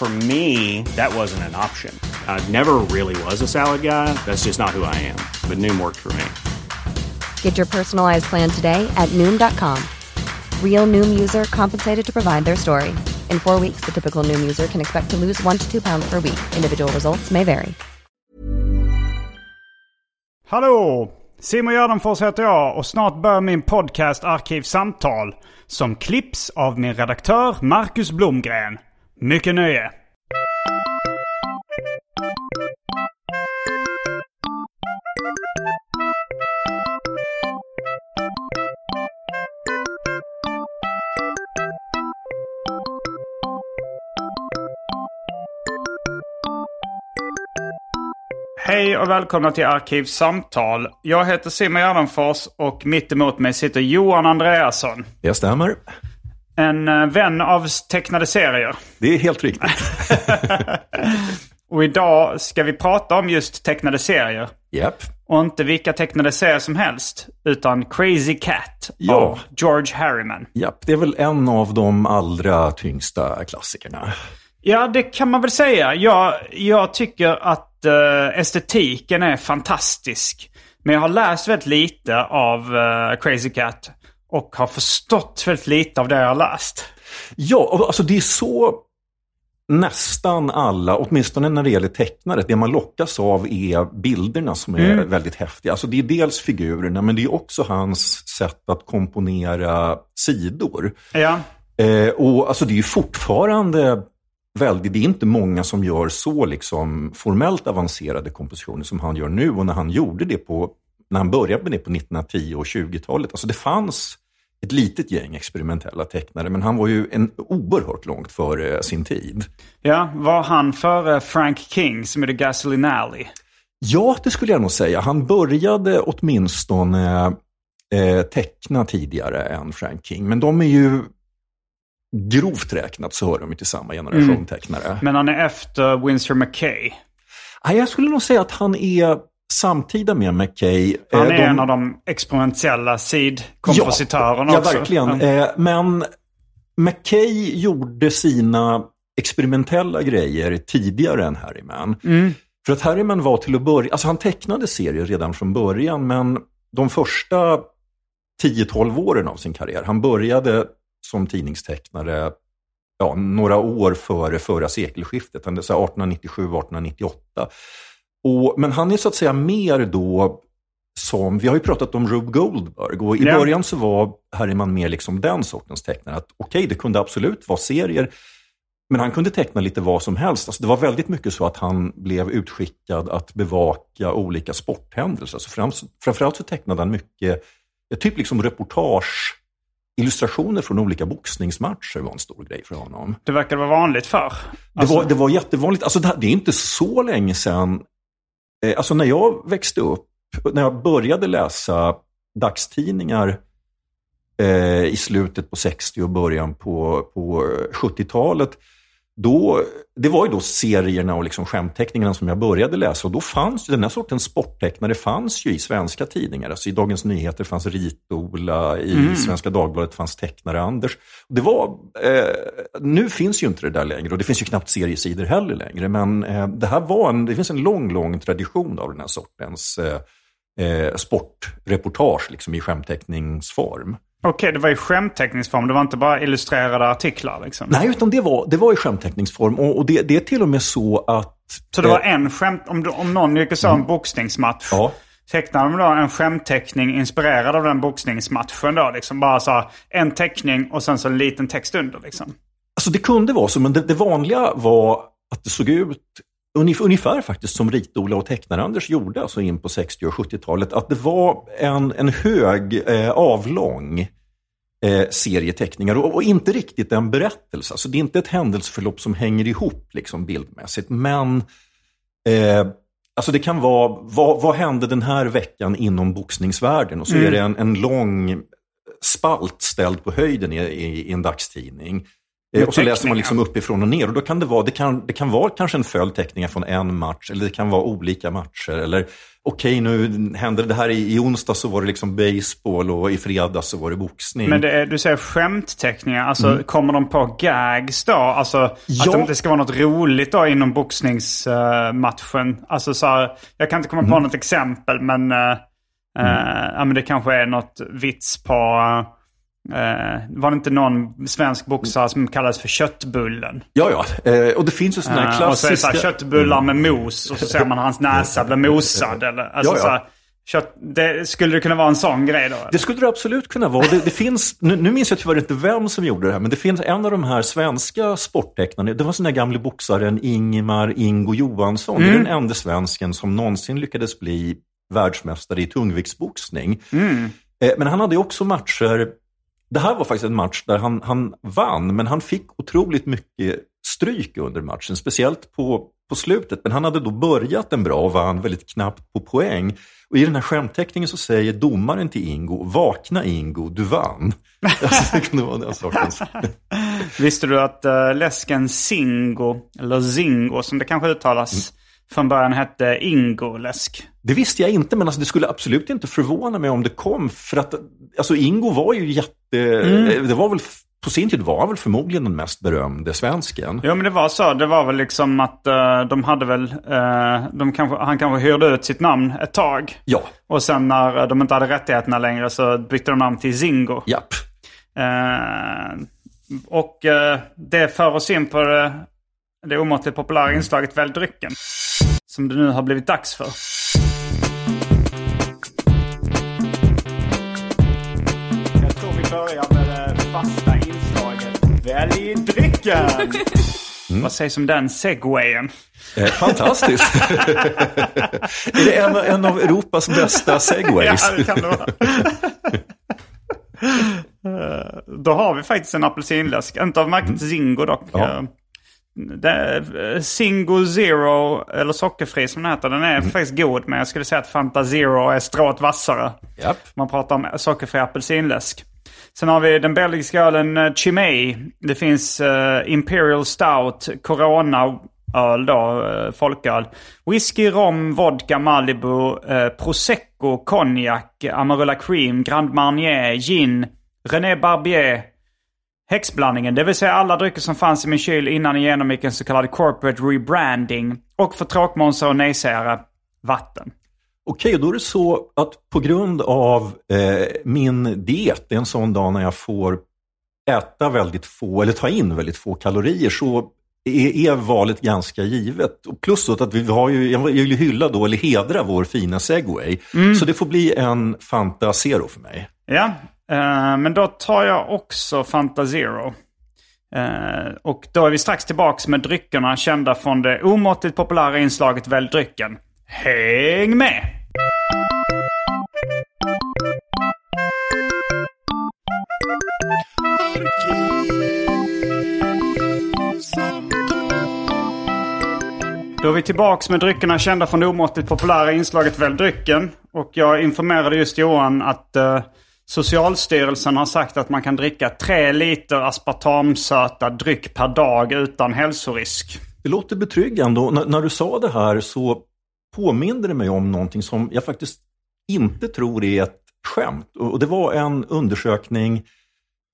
For me, that wasn't an option. I never really was a salad guy. That's just not who I am. But Noom worked for me. Get your personalized plan today at Noom.com. Real Noom user compensated to provide their story. In four weeks, the typical Noom user can expect to lose one to two pounds per week. Individual results may vary. Hallå! Simon Gärdenfors heter jag och snart börjar min podcast Arkivsamtal som klipps av min redaktör Marcus Blomgren. Mycket nöje! Hej och välkomna till Arkivsamtal. Jag heter Simon Gärdenfors och mitt emot mig sitter Johan Andreasson. Det stämmer. En eh, vän av tecknade serier. Det är helt riktigt. Och idag ska vi prata om just tecknade serier. Japp. Och inte vilka tecknade serier som helst. Utan Crazy Cat Ja. av George Harriman. Japp, det är väl en av de allra tyngsta klassikerna. Ja, det kan man väl säga. Jag, jag tycker att eh, estetiken är fantastisk. Men jag har läst väldigt lite av eh, Crazy Cat. Och har förstått väldigt lite av det jag har läst. Ja, alltså det är så nästan alla, åtminstone när det gäller tecknare, det man lockas av är bilderna som är väldigt häftiga. Alltså det är dels figurerna, men det är också hans sätt att komponera sidor. Ja, Eh, och alltså det är ju fortfarande väldigt, det är inte många som gör så liksom formellt avancerade kompositioner som han gör nu. Och när han gjorde det på, när han började med det på 1910 och 20-talet, alltså det fanns ett litet gäng experimentella tecknare, men han var ju en oerhört långt före sin tid. ja var han före Frank King som är The Gasoline Alley? Ja, det skulle jag nog säga. Han började åtminstone eh, teckna tidigare än Frank King, men de är ju grovt räknat så hör de ju till samma generation tecknare. Men han är efter Winsor McKay. Nej, jag skulle nog säga att han är samtida med McKay. Han Eh, är de- en av de experimentella sidkompositörerna ja, också. Ja, verkligen. Eh, men McKay gjorde sina experimentella grejer tidigare än Harryman. För att Harryman var till att börja, alltså han tecknade serier redan från början, men de första 10-12 åren av sin karriär, han började som tidningstecknare ja, några år före förra sekelskiftet, han är så här 1897-1898. Och, men han är så att säga mer då som, vi har ju pratat om Rube Goldberg och i Ja. början så var Harriman mer liksom den sortens tecknare. Att okej, det kunde absolut vara serier, men han kunde teckna lite vad som helst. Alltså det var väldigt mycket så att han blev utskickad att bevaka olika sporthändelser. Så fram, framförallt så tecknade han mycket, typ liksom reportage, illustrationer från olika boxningsmatcher var en stor grej för honom. Det verkar vara vanligt för. Det, var, det var jättevanligt. Alltså det är inte så länge sedan. Eh, alltså när jag växte upp, när jag började läsa dagstidningar eh, i slutet på 60 och början på, på 70-talet. Då, det var ju då serierna och liksom skämtteckningarna som jag började läsa. Och då fanns ju den här sortens sporttecknare fanns ju i svenska tidningar. Alltså I Dagens Nyheter fanns Rit-Ola, i Svenska Dagbladet fanns tecknare Anders. Det var, eh, nu finns ju inte det där längre och det finns ju knappt seriesidor heller längre. Men eh, det här var en, det finns en lång, lång tradition av den här sortens eh, eh, sportreportage liksom, i skämtteckningsform. Okej, det var i skämtteckningsform. Det var inte bara illustrerade artiklar liksom. Nej, utan det var, det var i skämtteckningsform. Och, och det, det är till och med så att... Så det var eh, en skämt... Om, om någon gick och sa en boxningsmatch. Ja. Tecknade de då en skämtteckning inspirerad av den boxningsmatchen då? Liksom bara så en teckning och sen så en liten text under liksom. Alltså det kunde vara så, men det, det vanliga var att det såg ut ungefär, faktiskt som Rit-Ola och Tecknar-Anders gjorde, alltså in på 60 och 70-talet. Att det var en, en hög, eh, avlång eh, serie teckningar och, och inte riktigt en berättelse. Alltså det är inte ett händelseförlopp som hänger ihop liksom, bildmässigt, men eh, Alltså det kan vara, vad, vad hände den här veckan inom boxningsvärlden? Och så är det en, en lång spalt ställd på höjden i, i, i en dagstidning. Eh, och så läser man liksom uppifrån och ner. Och då kan det vara, det kan, det kan vara kanske en följd teckningar från en match, eller det kan vara olika matcher. Eller okej, nu hände det här i, i onsdag så var det liksom baseball och i fredag så var det boxning. Men det är, du säger skämtteckningar, alltså Mm. kommer de på gags då? Alltså Ja. att det ska vara något roligt då inom boxningsmatchen? alltså så här, jag kan inte komma på Mm. något exempel men, eh, eh, ja, men det kanske är något vits på... eh, var det inte någon svensk boxare som kallades för Köttbullen? Ja, ja. Eh, och det finns ju sådana här Eh, och så är det så klassiska... här, köttbullar med mos och så ser man hans näsa bli mosad. Eller, alltså, Ja, ja. Så här, kött, det, skulle det kunna vara en sån grej då? Det skulle det absolut kunna vara. Det, det finns, nu, nu minns jag tyvärr inte vem som gjorde det här, men det finns en av de här svenska sporttecknarna. Det var den där gamle boxaren Ingmar Ingo Johansson. Det är den enda svensken som någonsin lyckades bli världsmästare i tungviktsboxning. Eh, Men han hade också matcher, det här var faktiskt en match där han, han vann, men han fick otroligt mycket stryk under matchen, speciellt på, på slutet. Men han hade då börjat en bra och vann väldigt knappt på poäng. Och i den här skämtteckningen så säger domaren till Ingo, vakna Ingo, du vann. alltså, det kunde vara den sortens. Visste du att uh, läsken Zingo, eller Zingo som det kanske uttalas, från början hette Ingo-läsk? Det visste jag inte, men alltså, det skulle absolut inte förvåna mig om det kom. För att alltså, Ingo var ju jätte... Det var väl, på sin tid var han väl förmodligen den mest berömde svensken. Jo men det var så. Det var väl liksom att eh, de hade väl, eh, de kanske, han kanske hyrde ut sitt namn ett tag. Ja, Och sen när eh, de inte hade rättigheterna längre så bytte de namn till Zingo. japp. Eh, och det för oss in på det, det omåttligt populära inslaget Välj drycken. Som det nu har blivit dags för. Välj drycken. Vad sägs om den segwayen? Eh, fantastiskt. är det en, en av Europas bästa segways? Ja, det kan det vara. Eh, Då har vi faktiskt en apelsinläsk. Inte av märket Zingo dock. Ja. Eh, är, eh, Zingo Zero, eller sockerfri som den heter, den är faktiskt god. Men jag skulle säga att Fanta Zero är strået vassare. Japp. Man pratar om sockerfri apelsinläsk. Sen har vi den belgiska ölen eh, Chimay. Det finns eh, Imperial Stout, Corona öl då, eh, folköl. Whisky, rom, vodka, Malibu, eh, Prosecco, konjak, Amarula Cream, Grand Marnier, gin, René Barbier. Häxblandningen, det vill säga alla drycker som fanns i min kyl innan jag genomgick en så kallad corporate rebranding. Och för tråkmånsar och nejsägare, vatten. Okej, då är det så att på grund av eh, min diet, det är en sån dag när jag får äta väldigt få, eller ta in väldigt få kalorier, så är, är valet ganska givet. Och plus att vi har ju, jag vill hylla då, eller hedra vår fina segway. Så det får bli en Fanta Zero för mig. Ja, eh, men då tar jag också Fanta Zero. Eh, och då är vi strax tillbaks med dryckerna kända från det omåttligt populära inslaget Välj drycken. Häng med! Då är vi tillbaks med dryckerna kända från det omåttligt populära inslaget Välj drycken. Och jag informerade just Johan att eh, Socialstyrelsen har sagt att man kan dricka tre liter aspartamsöta dryck per dag utan hälsorisk. Det låter betryggande och när, när du sa det här så påminde det mig om någonting som jag faktiskt inte tror är ett skämt. Och det var en undersökning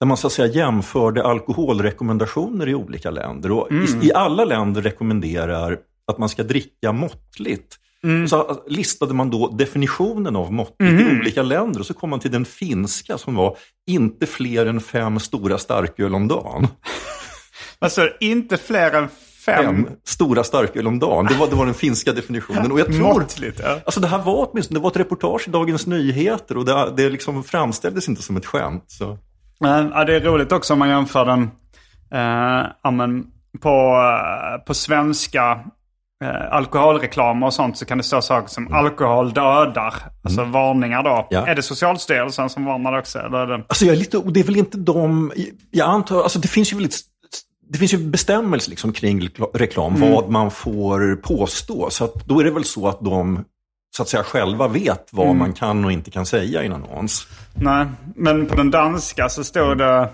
där man så att säga jämförde alkoholrekommendationer i olika länder. Och i, I alla länder rekommenderar att man ska dricka måttligt. Så listade man då definitionen av måttligt i olika länder och så kom man till den finska som var inte fler än fem stora starköl om dagen. Alltså inte fler än fem. Stora starköl om dagen. Det var, det var den finska definitionen. Och jag tror, Måttligt, ja. Alltså det här var åtminstone, det var ett reportage i Dagens Nyheter och det, det liksom framställdes inte som ett skämt. Så. Ja, det är roligt också om man jämför den eh, ja, men på, eh, på svenska eh, alkoholreklam och sånt så kan det stå saker som alkohol dödar. Alltså varningar då. Mm. Ja. Är det Socialstyrelsen som varnar också? Eller är det... Alltså jag är lite, och det är väl inte de, jag antar, alltså det finns ju väldigt det finns ju bestämmelser liksom kring rekla- reklam, vad man får påstå. Så att då är det väl så att de så att säga själva vet vad man kan och inte kan säga i en annons. Nej, men på den danska så står det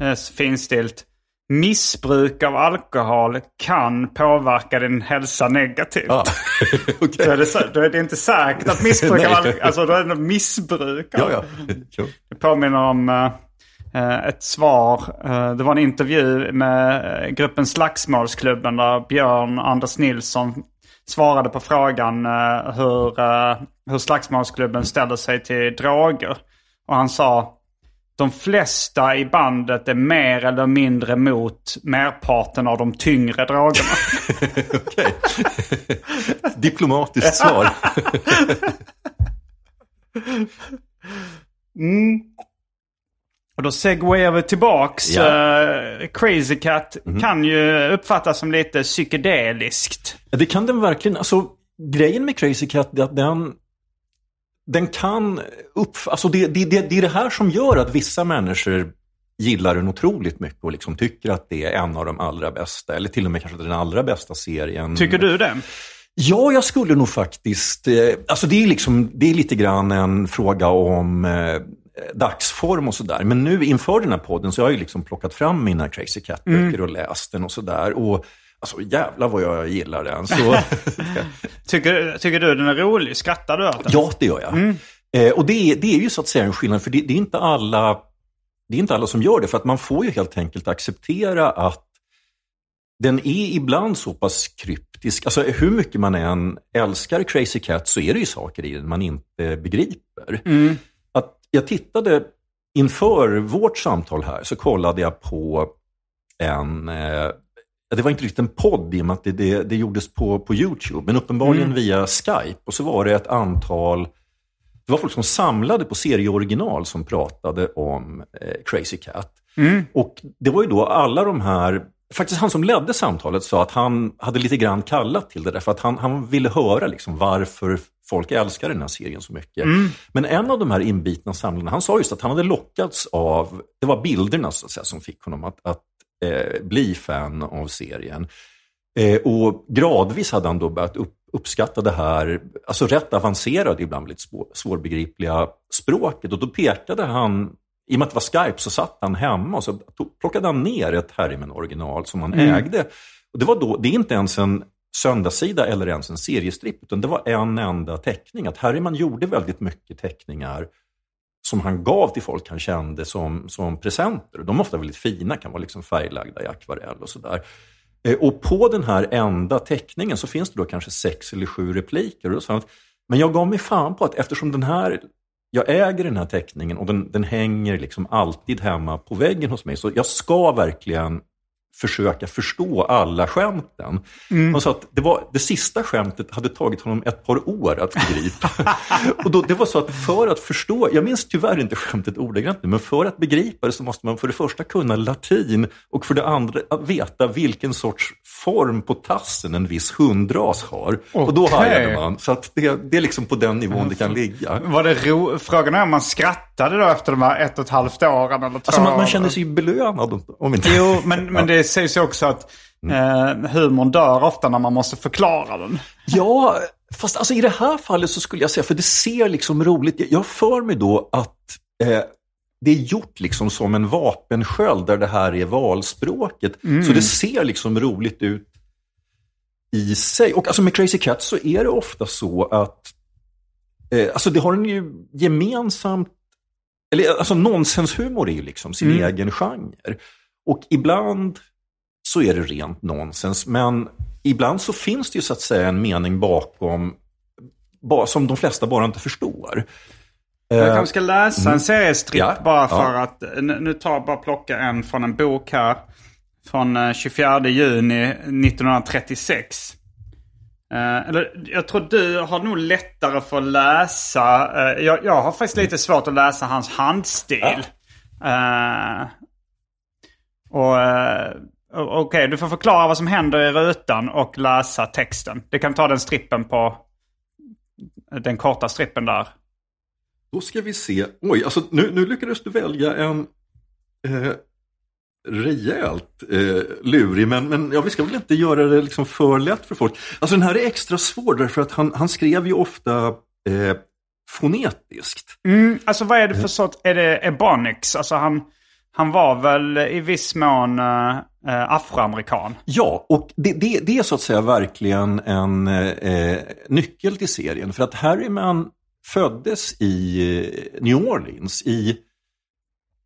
eh, finstilt. Missbruk av alkohol kan påverka din hälsa negativt. Ah, Då, okej. är det, då är det inte säkert att missbruk av alkohol... Alltså då är det missbruk. av- Ja, ja. Det påminner om eh, ett svar. Eh, det var en intervju med eh, gruppen Slagsmålsklubben där Björn Anders Nilsson svarade på frågan eh, hur, eh, hur Slagsmålsklubben ställer sig till droger. Och han sa de flesta i bandet är mer eller mindre mot merparten av de tyngre drogerna. Okej. Diplomatiskt svar. Och då segwayar vi tillbaks. Ja. Eh, Crazy Cat kan ju uppfattas som lite psykedeliskt. Det kan den verkligen. Alltså, grejen med Crazy Cat är att den, den kan upp... Alltså det, det, det, det är det här som gör att vissa människor gillar den otroligt mycket och liksom tycker att det är en av de allra bästa, eller till och med kanske den allra bästa serien. Tycker du det? Ja, jag skulle nog faktiskt... Eh, alltså det är, liksom, det är lite grann en fråga om eh, dagsform och sådär. Men nu inför den här podden så har jag ju liksom plockat fram mina Crazy Cat-böcker och läst den och sådär. Och alltså jävlar vad jag gillar den. Så, Tycker, tycker du den är rolig? Skrattar du åt den? ja, det gör jag. Eh, och det är, det är ju så att säga en skillnad, för det, det är inte alla det är inte alla som gör det, för att man får ju helt enkelt acceptera att den är ibland så pass kryptisk. Alltså hur mycket man än älskar Crazy Cat så är det ju saker i den man inte begriper. Att jag tittade inför vårt samtal här så kollade jag på en, eh, det var inte riktigt en podd i och med att det, det, det gjordes på, på YouTube, men uppenbarligen via Skype. Och så var det ett antal det var folk som samlade på serieoriginal som pratade om eh, Crazy Cat. Och det var ju då alla de här, faktiskt han som ledde samtalet sa att han hade lite grann kallat till det där, för att han, han ville höra liksom varför folk älskar den här serien så mycket. Men en av de här inbitna samlarna, han sa just att han hade lockats av, det var bilderna så att säga, som fick honom att, att eh, bli fan av serien. Eh, och gradvis hade han då börjat upp, uppskatta det här, alltså rätt avancerade, ibland väldigt svår, svårbegripliga språket. Och då pekade han, i och med att det var Skype, så satt han hemma och så plockade han ner ett Harriman-original som han ägde. Och det, var då, det är inte ens en söndagssida eller ens en seriestripp, utan det var en enda teckning. Att Harryman gjorde väldigt mycket teckningar som han gav till folk han kände som, som presenter. De är ofta väldigt fina, kan vara liksom färglagda i akvarell och sådär. Eh, och på den här enda teckningen så finns det då kanske sex eller sju repliker. Och då sa han att, men jag gav mig fan på att eftersom den här, jag äger den här teckningen och den, den hänger liksom alltid hemma på väggen hos mig, så jag ska verkligen försöka förstå alla skämten. Och så att det, var, det sista skämtet hade tagit honom ett par år att begripa. och då, det var så att för att förstå, jag minns tyvärr inte skämtet ordagrant nu, men för att begripa det så måste man för det första kunna latin och för det andra veta vilken sorts form på tassen en viss hundras har. Och då hajade man. Så att det, det är liksom på den nivån det kan ligga. Var det ro... Frågan är om man skrattade då efter de här ett och ett halvt åren eller Alltså man, man känner sig ju belönad om- inte... Jo, men, men det sägs ju också att Mm. eh, humorn dör ofta när man måste förklara den. Ja, fast alltså i det här fallet så skulle jag säga, för det ser liksom roligt Jag för mig då att eh, det är gjort liksom som en vapensköld där det här är valspråket. Så det ser liksom roligt ut i sig. Och alltså med Crazy Cat så är det ofta så att eh, alltså det har en ju gemensamt eller alltså nonsenshumor är ju liksom sin egen genre. Och ibland så är det rent nonsens, men ibland så finns det ju så att säga en mening bakom ba, som de flesta bara inte förstår. Jag Eh, kanske ska läsa en seriestripp Ja, bara ja. för att... Nu, nu tar jag bara plocka en från en bok här. Från eh, 24 juni 1936. Eh, eller jag tror du har nog lättare för att läsa. eh, jag, jag har faktiskt lite svårt att läsa hans handstil. Eh, och eh, o- Okej, du får förklara vad som händer i rutan och läsa texten. Du kan ta den strippen på... Den korta strippen där. Då ska vi se. Oj, alltså nu, nu lyckades du välja en... Eh, rejält eh, lurig, men, men ja, vi ska väl inte göra det liksom för lätt för folk. Alltså den här är extra svår därför att han, han skrev ju ofta eh, fonetiskt. Mm, alltså vad är det för sorts... Är det Ebonics? Alltså han, han var väl i viss mån uh, afroamerikan? Ja, och det, det, det, är så att säga verkligen en eh, nyckel till serien. För att Harryman föddes i New Orleans i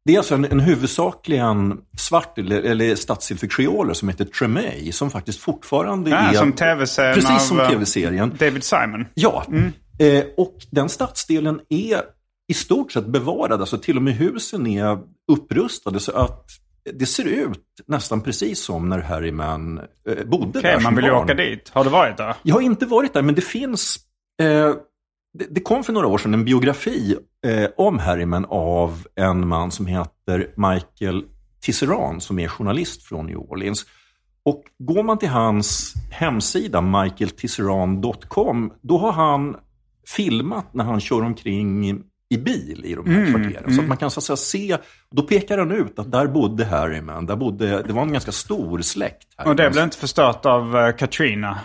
det är alltså en, en huvudsakligen svart eller, eller stadsdel kreoler som heter Tremay som faktiskt fortfarande ja, är... Som tv-serien Precis som av, tv-serien. David Simon. Ja, mm. eh, och den stadsdelen är i stort sett bevarad. Alltså till och med husen är upprustade så att det ser ut nästan precis som när Harryman eh, bodde okay, där man vill ju åka dit. Har du varit där? Jag har inte varit där, men det finns... Eh, det, det kom för några år sedan en biografi eh, om Harryman av en man som heter Michael Tisserand som är journalist från New Orleans. Och går man till hans hemsida, michaeltisserand.com, då har han filmat när han kör omkring i bil i de här Mm, kvarteren. Så mm. att man kan så att säga, se, då pekar han ut att där bodde Harryman. Där bodde, det var en ganska stor släkt. Och det blev inte förstört av eh, Katrina?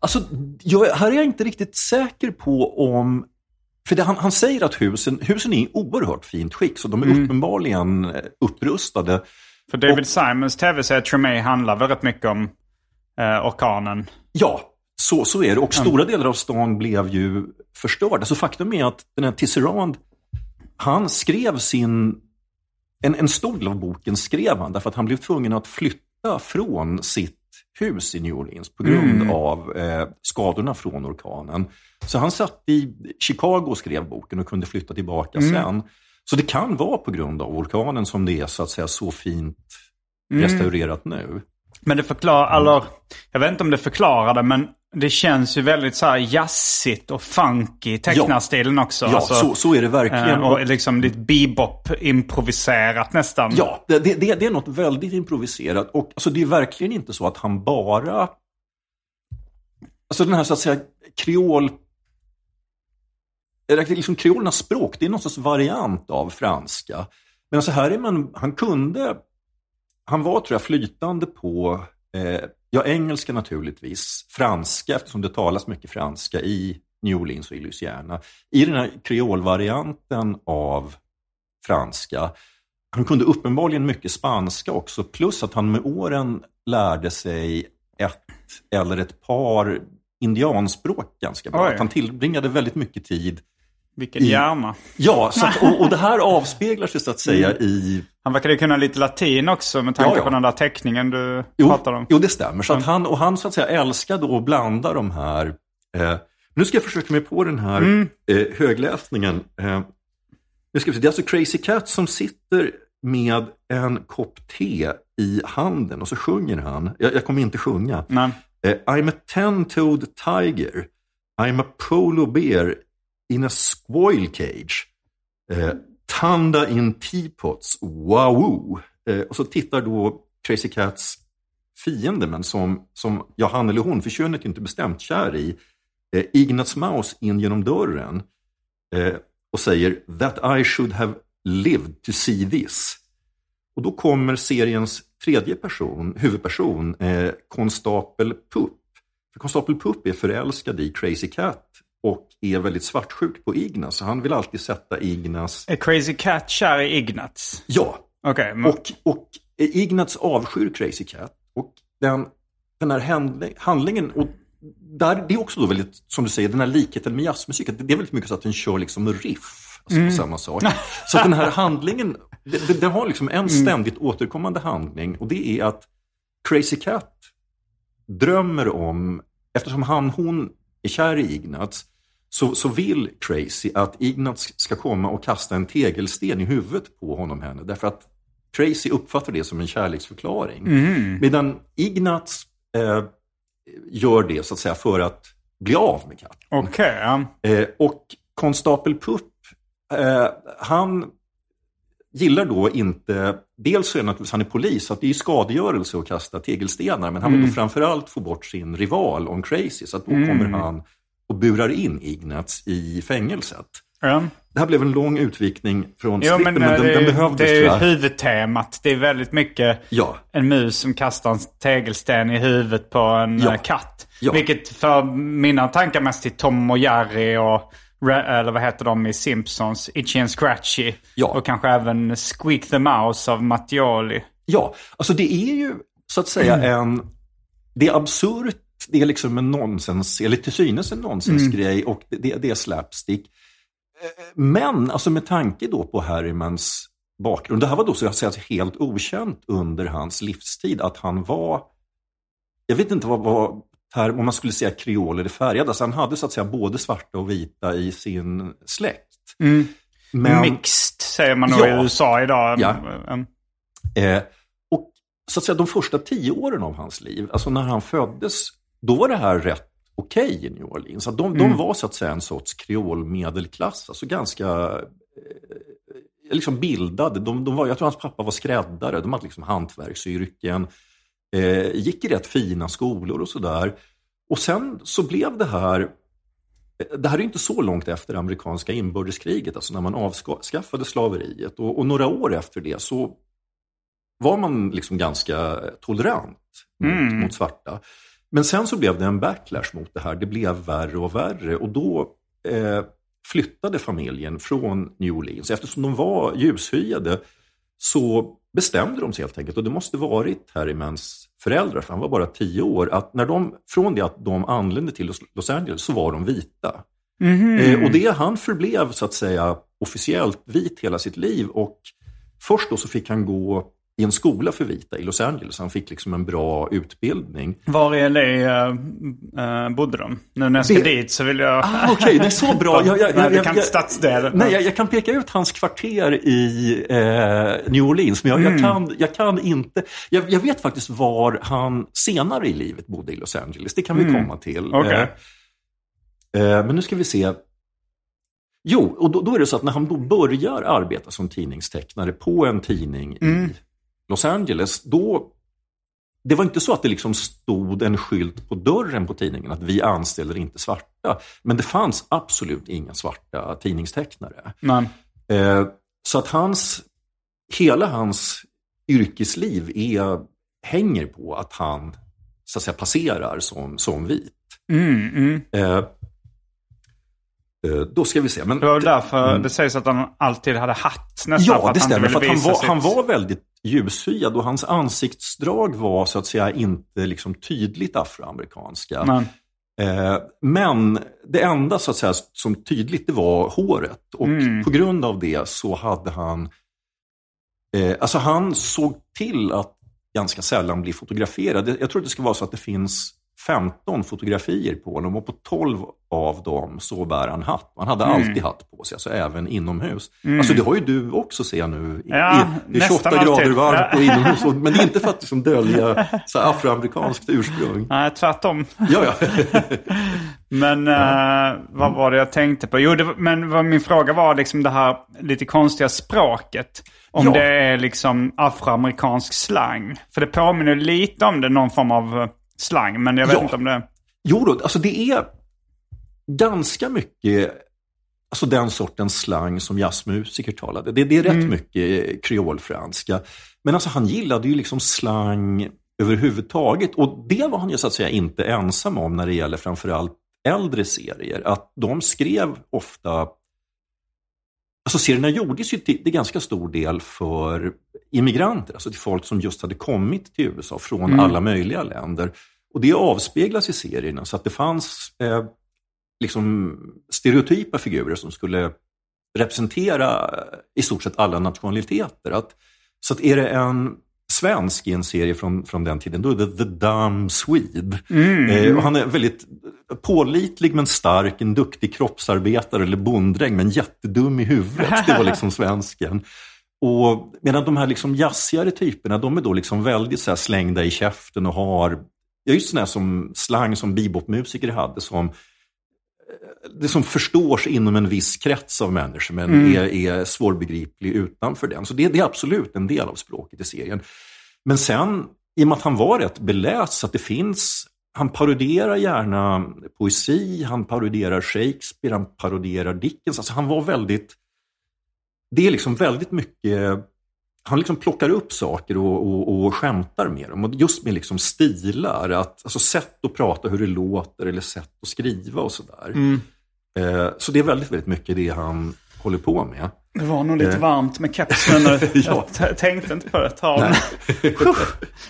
Alltså, jag, här är jag inte riktigt säker på om... För det, han, han säger att husen, husen är i oerhört fint skick, så de är uppenbarligen eh, upprustade. För David Simons tv-serie Tremay handlar väl rätt mycket om eh, orkanen. Ja, så, så är det. Och stora delar av stan blev ju förstörda. Så faktum är att den här Tisserand, han skrev sin... En, en stor del av boken skrev han därför att han blev tvungen att flytta från sitt hus i New Orleans på grund av eh, skadorna från orkanen. Så han satt i Chicago och skrev boken och kunde flytta tillbaka sen. Så det kan vara på grund av orkanen som det är så att säga så fint restaurerat nu. Men det förklarar, eller jag vet inte om det förklarar det, men det känns ju väldigt så här jazzigt och funky tecknarstilen också. Ja, Alltså, så, så är det verkligen. eh, och liksom lite bebop-improviserat nästan. Ja, det, det, det är något väldigt improviserat. Och alltså, det är verkligen inte så att han bara... Alltså den här så att säga kreol... Liksom kreolernas språk, det är någon sorts variant av franska. Men alltså här är man, han kunde... Han var tror jag flytande på, eh, ja engelska naturligtvis, franska eftersom det talas mycket franska i New Orleans och i Louisiana. I den här kreolvarianten av franska. Han kunde uppenbarligen mycket spanska också, plus att han med åren lärde sig ett eller ett par indianspråk ganska bra. Oj. Han tillbringade väldigt mycket tid Vilken I- hjärna. Ja, att, och, och det här avspeglar sig så att säga i... Han verkade kunna lite latin också med tanke Ja, ja. på den där teckningen du Jo, pratade om. jo det stämmer. Så att han, och han så att säga älskade att blanda de här... Eh, nu ska jag försöka mig på den här eh, högläsningen. Eh, nu ska vi se, det är alltså Crazy Cat som sitter med en kopp te i handen och så sjunger han. Jag, jag kommer inte sjunga. Men, Eh, I'm a ten-toed tiger. I'm a polo bear in a squoil cage. Eh, Tanda in teapots. wow! Eh, och så tittar då Crazy Cats fiende, men som, som ja, han eller hon, för könet är inte bestämt, kär i, eh, Ignaz Maus in genom dörren eh, och säger “That I should have lived to see this”. Och då kommer seriens tredje person, huvudperson, eh, konstapel Pupp. För konstapel Pupp är förälskad i Crazy Cat och är väldigt svartsjuk på Ignaz. Så han vill alltid sätta Ignaz... är Crazy Cat kär i Ignatz? Ja, Okej, men- och, och Ignaz avskyr Crazy Cat. Och den, den här handling, handlingen, och där, det är också då väldigt, som du säger, den här likheten med jazzmusik. Det är väldigt mycket så att den kör liksom riff, alltså på samma sak. Så den här handlingen, det- det- har liksom en ständigt återkommande handling och det är att Crazy Cat drömmer om, eftersom han, hon är kär i Ignaz, så, så vill Crazy att Ignaz ska komma och kasta en tegelsten i huvudet på honom henne. Därför att Tracy uppfattar det som en kärleksförklaring. Medan Ignaz eh, gör det så att säga för att bli av med katten. Okej, ja. Eh, och konstapel Pupp, eh, han gillar då inte, dels så är naturligtvis, han är polis, så att det är skadegörelse att kasta tegelstenar, men han vill då framförallt få bort sin rival On Crazy, så att då kommer han och burar in Ignaz i fängelset. Ja. Det här blev en lång utvikning från Jo, strippen, men, men, eh, den, den behövdes det är ju huvudtemat. Det är väldigt mycket Ja. en mus som kastar en tegelsten i huvudet på en Ja. eh, katt. Ja. Vilket för mina tankar mest till Tom och Jerry och eller vad heter de i Simpsons? Itchy and Scratchy. Ja. Och kanske även Squeak the Mouse av Mattioli. Ja, alltså det är ju så att säga Mm. en... Det är absurt, det är liksom en nonsens, eller till synes en nonsensgrej och det, det, är slapstick. Eh, Men alltså med tanke då på Harrymans bakgrund, det här var då så att säga helt okänt under hans livstid att han var, jag vet inte vad, vad term, om man skulle säga kreol eller färgad, alltså han hade så att säga både svarta och vita i sin släkt. Men, Mixed säger man nog Ja. i USA idag. Ja. Mm. Eh, och så att säga de första tio åren av hans liv, alltså när han föddes, då var det här rätt okej i New Orleans. Så de, de var så att säga en sorts kreolmedelklass, alltså ganska eh, liksom bildade. De, de var, jag tror hans pappa var skräddare, de hade liksom hantverksyrken, eh, gick i rätt fina skolor och sådär. Och sen så blev det här eh, det här är inte så långt efter amerikanska inbördeskriget, alltså när man avskaffade slaveriet. Och, och några år efter det så var man liksom ganska tolerant mot, mot svarta. Men sen så blev det en backlash mot det här. Det blev värre och värre. Och då eh, flyttade familjen från New Orleans. Eftersom de var ljushyade så bestämde de sig helt enkelt, och det måste varit Harrymans föräldrar, för han var bara tio år, att när de, från det att de anlände till Los- Angeles så var de vita. Eh, och det, han förblev så att säga officiellt vit hela sitt liv och först då så fick han gå i en skola för vita i Los Angeles. Han fick liksom en bra utbildning. Var i LA uh, bodde de? Nu när jag ska Det- dit så vill jag... Ah, Okej, det är så bra. Jag, jag, jag, jag, kan inte stadsdelen. Nej, jag, jag kan peka ut hans kvarter i eh, New Orleans, men jag, Mm. kan, jag kan inte... Jag, vet faktiskt var han senare i livet bodde i Los Angeles. Det kan vi komma till. Mm. Okej. Eh, eh, men nu ska vi se. Jo, och då, då är det så att när han då börjar arbeta som tidningstecknare på en tidning Mm. i Los Angeles, då det var inte så att det liksom stod en skylt på dörren på tidningen att vi anställer inte svarta. Men det fanns absolut inga svarta tidningstecknare. Men, Eh, så att hans, hela hans yrkesliv är, hänger på att han så att säga, passerar som, som vit. mm, mm. Eh, eh, då ska vi se. Men, Det var därför det sägs att han alltid hade hatt nästan. Ja, det stämmer. För att han, var, han var väldigt ljushyad och hans ansiktsdrag var så att säga inte liksom tydligt afroamerikanska. Men, Eh, men det enda så att säga, som tydligt det var håret. Och Mm. på grund av det så hade han... Eh, alltså han såg till att ganska sällan bli fotograferad. Jag tror att det ska vara så att det finns 15 fotografier på honom och på 12 av dem så bär han hatt. Han hade Mm. alltid hatt på sig, alltså även inomhus. Alltså det har ju du också ser jag nu. I- Ja, i- det är 28 nästan grader alltid. varmt och inomhus. Men det är inte för att liksom dölja så afroamerikanskt ursprung. nej, tvärtom. Ja, ja. Men eh, vad var det jag tänkte på? Jo, det, men vad min fråga var liksom det här lite konstiga språket. Om Ja. det är liksom afroamerikansk slang. För det påminner lite om det, någon form av eh, slang. Men jag vet Ja. inte om det... Jo då, alltså det är ganska mycket alltså den sortens slang som jazzmusiker talade. Det, det är rätt Mm. mycket kreolfranska. Men alltså han gillade ju liksom slang överhuvudtaget. Och det var han ju så att säga inte ensam om när det gäller framförallt äldre serier. Att de skrev ofta Alltså serierna gjordes ju till, till ganska stor del för immigranter, alltså till folk som just hade kommit till USA från alla möjliga länder. Och det avspeglas i serierna, så att det fanns eh, liksom stereotypa figurer som skulle representera eh, i stort sett alla nationaliteter. Att, så att är det en svensk i en serie från, från den tiden, då är det The Dumb Swede. Eh, och han är väldigt pålitlig men stark, en duktig kroppsarbetare eller bonddräng men jättedum i huvudet. Det var liksom svensken. Och medan de här liksom jazzigare typerna, de är då liksom väldigt så slängda i käften och har, ja just sådana som slang som bebopmusiker hade som det som förstås inom en viss krets av människor men är, är svårbegriplig utanför den. Så det, det är absolut en del av språket i serien. Men sen, i och med att han var rätt beläst, så att det finns han paroderar gärna poesi, han paroderar Shakespeare, han paroderar Dickens. Alltså han var väldigt... Det är liksom väldigt mycket... Han liksom plockar upp saker och, och, och skämtar med dem. Och just med liksom stilar, att, alltså sätt att prata, hur det låter eller sätt att skriva och sådär. Eh, så det är väldigt, väldigt mycket det han håller på med. Det var nog lite varmt med kepsen nu. Ja. Jag tänkte inte på det ett tag.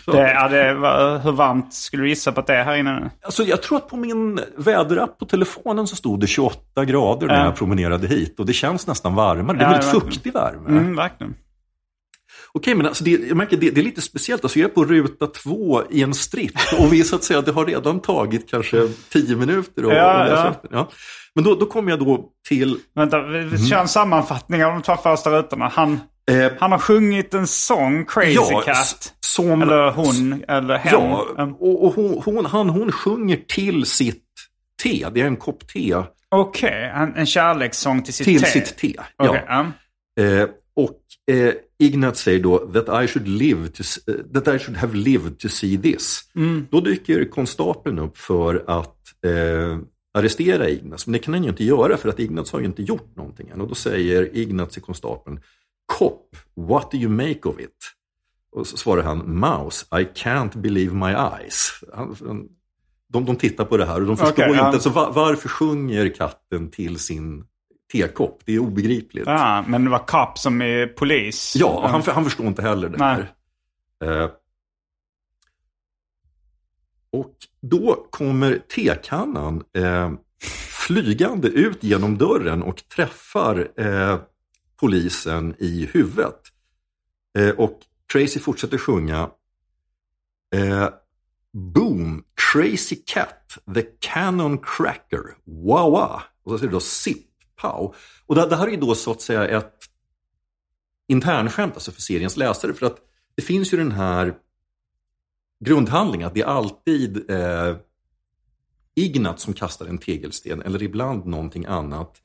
det, ja, det var, hur varmt skulle du gissa på att det är här inne nu? Alltså, jag tror att på min väderapp på telefonen så stod det 28 grader när Ja. jag promenerade hit. Och det känns nästan varmare. Det är Ja, väldigt verkligen. fuktig värme. Mm, verkligen. Okej, men alltså det, jag märker det, det är lite speciellt. Alltså jag är på ruta två i en stripp och vi så att säga, det har redan tagit kanske tio minuter. Och, Ja, ja. ja. Men då, då kommer jag då till... Vänta, vi, vi kör en sammanfattning av de två första rutorna. Han, Eh, han har sjungit en sång, Crazy ja, Cat. Som, Eller hon, eller hen. Ja, Mm. och, och hon, hon, han, hon sjunger till sitt te. Det är en kopp te Okej, en, en kärlekssång till sitt till te. sitt te. Ja. ja. Eh, och eh, Ignat säger då that I, should live to, eh, that I should have lived to see this. Då dyker konstapeln upp för att eh, arrestera Ignaz. Men det kan han ju inte göra för att Ignaz har ju inte gjort någonting än. Och då säger Ignaz till konstapeln Cop, what do you make of it? Och så svarar han Mouse, I can't believe my eyes. Han, han, de, de tittar på det här och de förstår Okej, ju inte. Så va, varför sjunger katten till sin tekopp? Det är obegripligt. Ja, men det var Cop som är polis. Ja, han, han förstår inte heller det här. Eh, och då kommer tekannan eh, flygande ut genom dörren och träffar eh, polisen i huvudet. Eh, och Tracy fortsätter sjunga eh, Boom, Crazy Cat, The Cannon Cracker, Wawa. Och så säger det då Zip, Pow. Och det, det här är ju då så att säga ett internskämt alltså för seriens läsare. För att det finns ju den här grundhandlingen att det är alltid eh, Ignat som kastar en tegelsten eller ibland någonting annat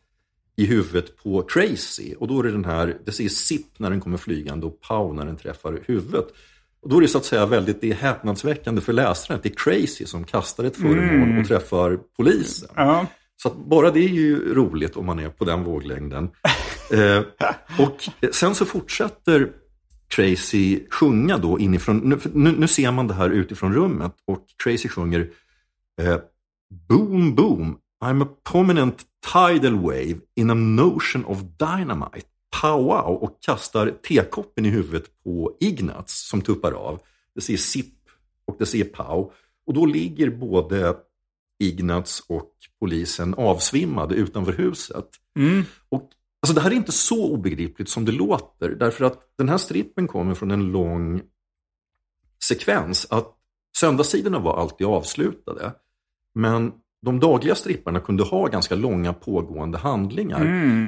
i huvudet på Tracy. Och då är det den här, det säger Zip när den kommer flygande och Pow när den träffar huvudet. Och då är det så att säga väldigt, det är häpnadsväckande för läsaren att det är Tracy som kastar ett föremål och träffar polisen. Ja. Så bara det är ju roligt om man är på den våglängden. eh, och sen så fortsätter Tracy sjunga då inifrån, nu, nu, nu ser man det här utifrån rummet och Tracy sjunger eh, Boom boom, I'm a prominent tidal wave in a notion of dynamite. Pow wow och kastar tekoppen i huvudet på Ignaz som tuppar av. Det ser sipp och det ser pow. Och då ligger både Ignaz och polisen avsvimmade utanför huset. Och, alltså det här är inte så obegripligt som det låter. Därför att den här strippen kommer från en lång sekvens. Att söndagssidorna var alltid avslutade. Men de dagliga stripparna kunde ha ganska långa pågående handlingar.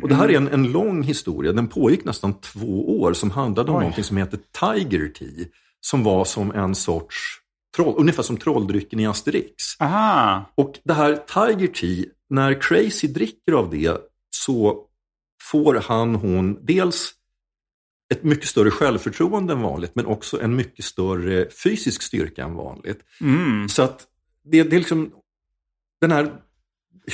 och det här är en, en lång historia. Den pågick nästan två år som handlade om Oj. någonting som heter Tiger Tea. Som var som en sorts, troll, ungefär som trolldrycken i Asterix. Aha. Och det här Tiger Tea, när Crazy dricker av det så får han, hon, dels ett mycket större självförtroende än vanligt, men också en mycket större fysisk styrka än vanligt. Så att det, det är liksom, den här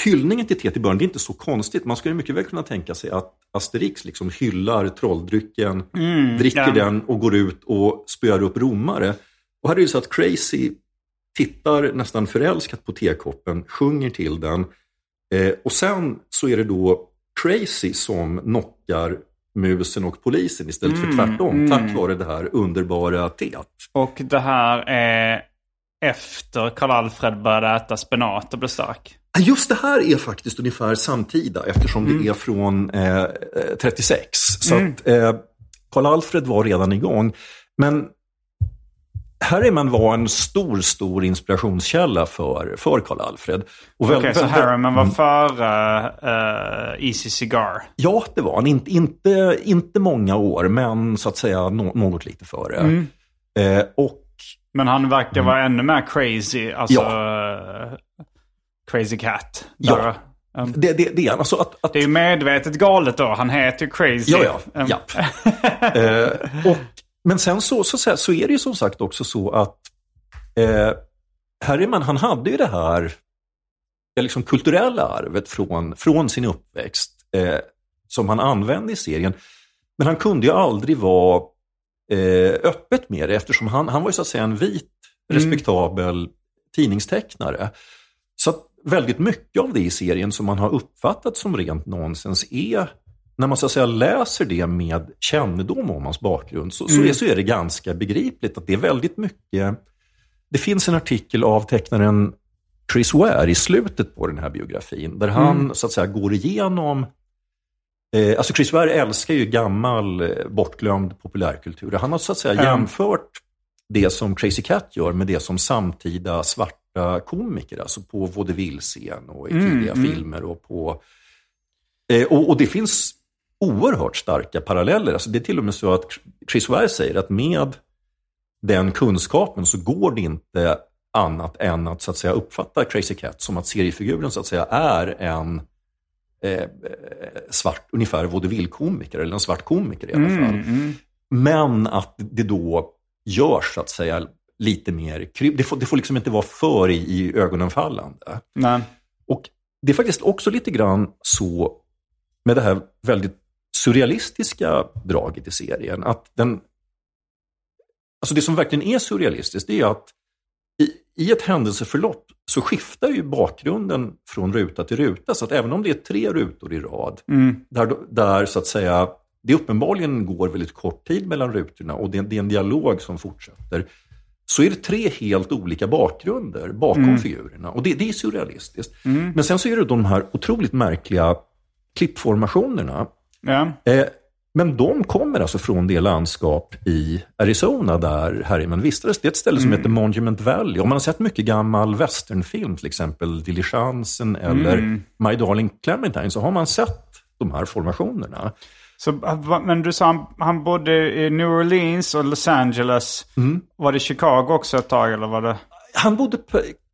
hyllningen till te till början, det är inte så konstigt. Man skulle mycket väl kunna tänka sig att Asterix liksom hyllar trolldrycken, dricker ja. den och går ut och spöar upp romare. Och här är det ju så att Crazy tittar nästan förälskat på tekoppen, sjunger till den. Eh, och sen så är det då Tracy som knockar musen och polisen istället Mm, för tvärtom, tack vare det här underbara teet. Och det här är efter Karl-Alfred började äta spenat och blev stark. Just det här är faktiskt ungefär samtida eftersom det är från eh, eh, 36. Så att eh, Karl-Alfred var redan igång. Men Harriman var en stor, stor inspirationskälla för, för Karl-Alfred. Och Okej, väl- så Harriman var före uh, Easy Cigar. Ja, det var han. Inte, inte, inte många år, men så att säga nå- något lite före. Eh, och Men han verkar vara ännu mer crazy. Alltså Ja. eh, Crazy Cat. Ja. Um, det, det, det är. Alltså att, att, det är ju medvetet galet då. Han heter ju Crazy. Ja, ja. Um, ja. eh, och, men sen så, så, så, så är det ju som sagt också så att eh, Harriman, han hade ju det här liksom kulturella arvet från, från sin uppväxt eh, som han använde i serien. Men han kunde ju aldrig vara eh, öppet med det eftersom han, han var ju så att säga en vit, respektabel tidningstecknare. Så att väldigt mycket av det i serien som man har uppfattat som rent nonsens är, när man så att säga läser det med kännedom om hans bakgrund, så, så, är, så är det ganska begripligt att det är väldigt mycket det finns en artikel av tecknaren Chris Ware i slutet på den här biografin, där han så att säga går igenom Eh, alltså Chris Ware älskar ju gammal eh, bortglömd populärkultur. Han har så att säga Mm. jämfört det som Crazy Cat gör med det som samtida svarta komiker, alltså på vaudeville-scen och i tidiga filmer och på... Eh, och, och det finns oerhört starka paralleller. Alltså det är till och med så att Chris Ware säger att med den kunskapen så går det inte annat än att, så att säga, uppfatta Crazy Cat som att seriefiguren så att säga är en eh, eh, svart, ungefär vaudeville-komiker, eller en svart komiker i alla fall. Men att det då görs så att säga lite mer, det får, det får liksom inte vara för i, i ögonenfallande. Nej. Och det är faktiskt också lite grann så med det här väldigt surrealistiska draget i serien, att den... Alltså det som verkligen är surrealistiskt, det är att i, i ett händelseförlopp så skiftar ju bakgrunden från ruta till ruta. Så att även om det är tre rutor i rad, där, där så att säga det uppenbarligen går väldigt kort tid mellan rutorna och det, det är en dialog som fortsätter, så är det tre helt olika bakgrunder bakom figurerna. Och det, det är surrealistiskt. Men sen så är det de här otroligt märkliga klippformationerna. Ja. Eh, men de kommer alltså från det landskap i Arizona där Harriman vistades. Det är ett ställe som heter Monument Valley. Om man har sett mycket gammal westernfilm, till exempel Diligensen eller My Darling Clementine, så har man sett de här formationerna. Så, va- men du sa han, han bodde i New Orleans och Los Angeles. Var det Chicago också ett tag eller var det? Han bodde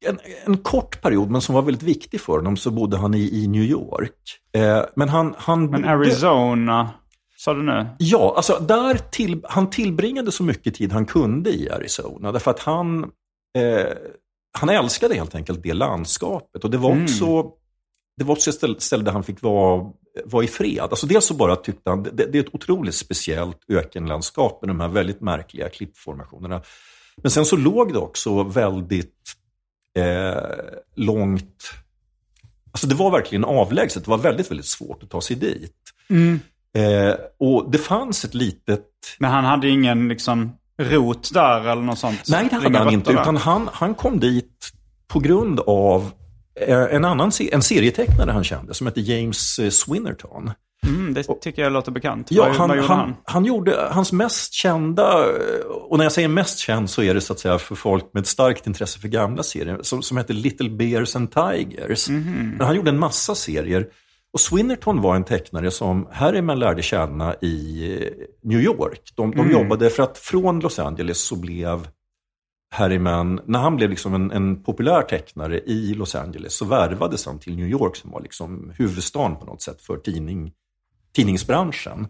en, en kort period, men som var väldigt viktig för honom, så bodde han i, i New York. Eh, men han, han Men Arizona, sa du nu? Ja, alltså där till, han tillbringade så mycket tid han kunde i Arizona. Därför att han, eh, han älskade helt enkelt det landskapet. Och det var också, det var också ett ställe, där han fick vara, vara i fred. Alltså dels så bara tyckte han, det, det är ett otroligt speciellt ökenlandskap med de här väldigt märkliga klippformationerna. Men sen så låg det också väldigt eh, långt, alltså det var verkligen avlägset. Det var väldigt, väldigt svårt att ta sig dit. Eh, och det fanns ett litet Men han hade ingen liksom rot där eller något sånt? Nej, det hade han inte. där? Utan han, han kom dit på grund av eh, en annan en serietecknare han kände som hette James eh, Swinnerton. Mm, det tycker jag låter bekant. Ja, vad, han, vad gjorde han, han? han gjorde hans mest kända, och när jag säger mest känd så är det så att säga för folk med ett starkt intresse för gamla serier, som, som heter Little Bears and Tigers. Men han gjorde en massa serier. Och Swinnerton var en tecknare som Harriman lärde känna i eh, New York. De, de jobbade, för att från Los Angeles så blev Harriman, när han blev liksom en, en populär tecknare i Los Angeles så värvades han till New York som var liksom huvudstaden på något sätt för tidning, tidningsbranschen.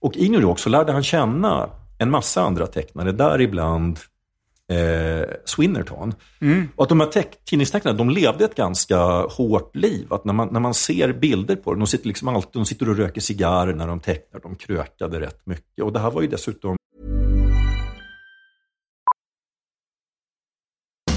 Och i New York så lärde han känna en massa andra tecknare, däribland eh, Swinnerton. Och att de här teck- tidningstecknarna, de levde ett ganska hårt liv. Att när man, när man ser bilder på dem, de sitter, liksom alltid, de sitter och röker cigarr när de tecknar, de krökade rätt mycket. Och det här var ju dessutom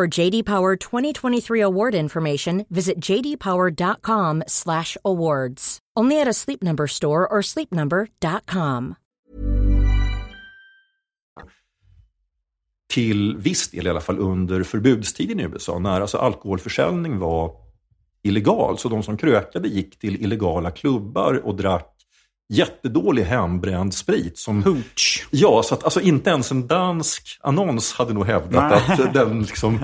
For JD Power 2023 award information, visit jdpower.com/awards. Only at a Sleep Number store or sleepnumber.com. Till viss del i alla fall under förbudstiden i USA, när alltså alkoholförsäljning var illegal. Så de som krökade gick till illegala klubbar och drack jättedålig hembränd sprit. Som, Hooch. Ja, så att alltså, inte ens en dansk annons hade nog hävdat Nej. att den liksom...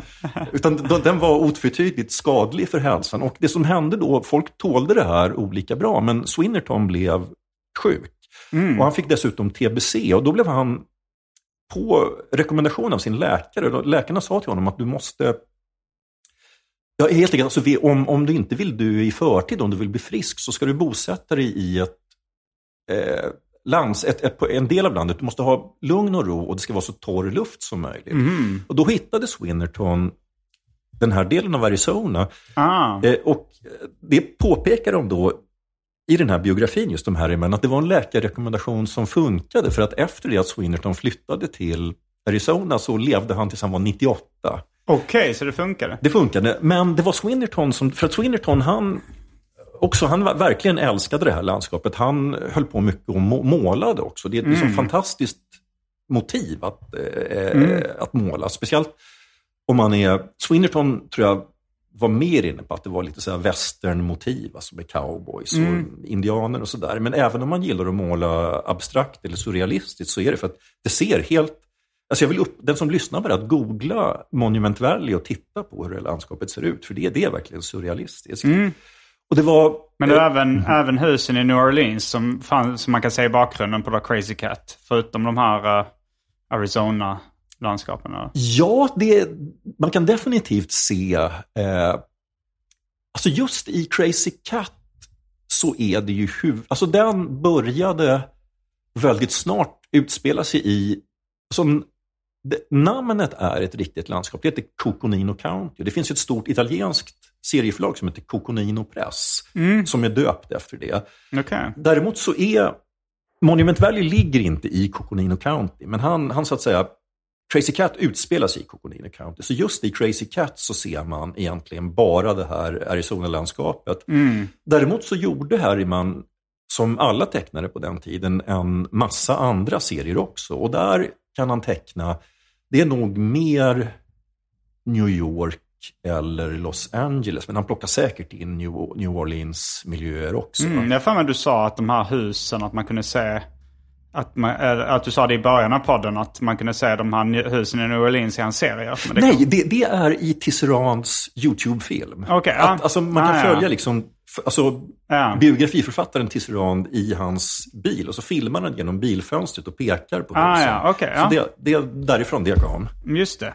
Utan den- var otvetydigt skadlig för hälsan. Och det som hände då, folk tålde det här olika bra, men Swinnerton blev sjuk. Och han fick dessutom TBC och då blev han på rekommendation av sin läkare, läkarna sa till honom att du måste Ja, helt enkelt, alltså, om, om du inte vill dö i förtid, om du vill bli frisk, så ska du bosätta dig i ett, eh, lands, ett, ett, en del av landet. Du måste ha lugn och ro och det ska vara så torr luft som möjligt. Och då hittade Swinnerton den här delen av Arizona. Ah. Eh, och eh, det påpekar de då i den här biografin, just de här emellan, att det var en läkarrekommendation som funkade. För att efter det att Swinnerton flyttade till Arizona så levde han tills han var 98. Okej, så det funkade? Det funkade, men det var Swinnerton som, för att Swinnerton han också, han verkligen älskade det här landskapet. Han höll på mycket och må- målade också. Det är ett liksom fantastiskt motiv att, eh, att måla. Speciellt om man är, Swinnerton tror jag var mer inne på att det var lite så här westernmotiv, alltså med cowboys och indianer och sådär. Men även om man gillar att måla abstrakt eller surrealistiskt så är det för att det ser helt Alltså jag vill upp, den som lyssnar på det, att googla Monument Valley och titta på hur det landskapet ser ut. För det, det är verkligen surrealistiskt. Och det var... Men eh, även, även husen i New Orleans som, fann, som man kan se i bakgrunden på The Crazy Cat. Förutom de här uh, Arizona-landskapen. Ja, det, man kan definitivt se... Eh, alltså just i Crazy Cat så är det ju huv... Alltså den började väldigt snart utspela sig i... Som, det, namnet är ett riktigt landskap. Det heter Coconino County. Det finns ett stort italienskt serieförlag som heter Coconino Press. Som är döpt efter det. Okej. Däremot så är Monument Valley ligger inte i Coconino County, men han, han så att säga, Crazy Cat utspelar sig i Coconino County. Så just i Crazy Cat så ser man egentligen bara det här Arizona-landskapet. Däremot så gjorde Harriman, som alla tecknare på den tiden, en massa andra serier också. Och där kan han teckna, det är nog mer New York eller Los Angeles, men han plockar säkert in New, New Orleans-miljöer också. Mm, jag för du sa att de här husen, att man kunde se... Att, man, att du sa det i början av podden, att man kunde se de här husen i New Orleans i hans serier. Det Nej, det, det är i Tisserands YouTube-film. Okej, ja. Att, alltså, man kan Ah, ja. följa liksom, f- alltså, Ja. biografiförfattaren Tisserand i hans bil och så filmar han genom bilfönstret och pekar på Ah, husen. ja, Så ja. det, det är därifrån det kom. Just det.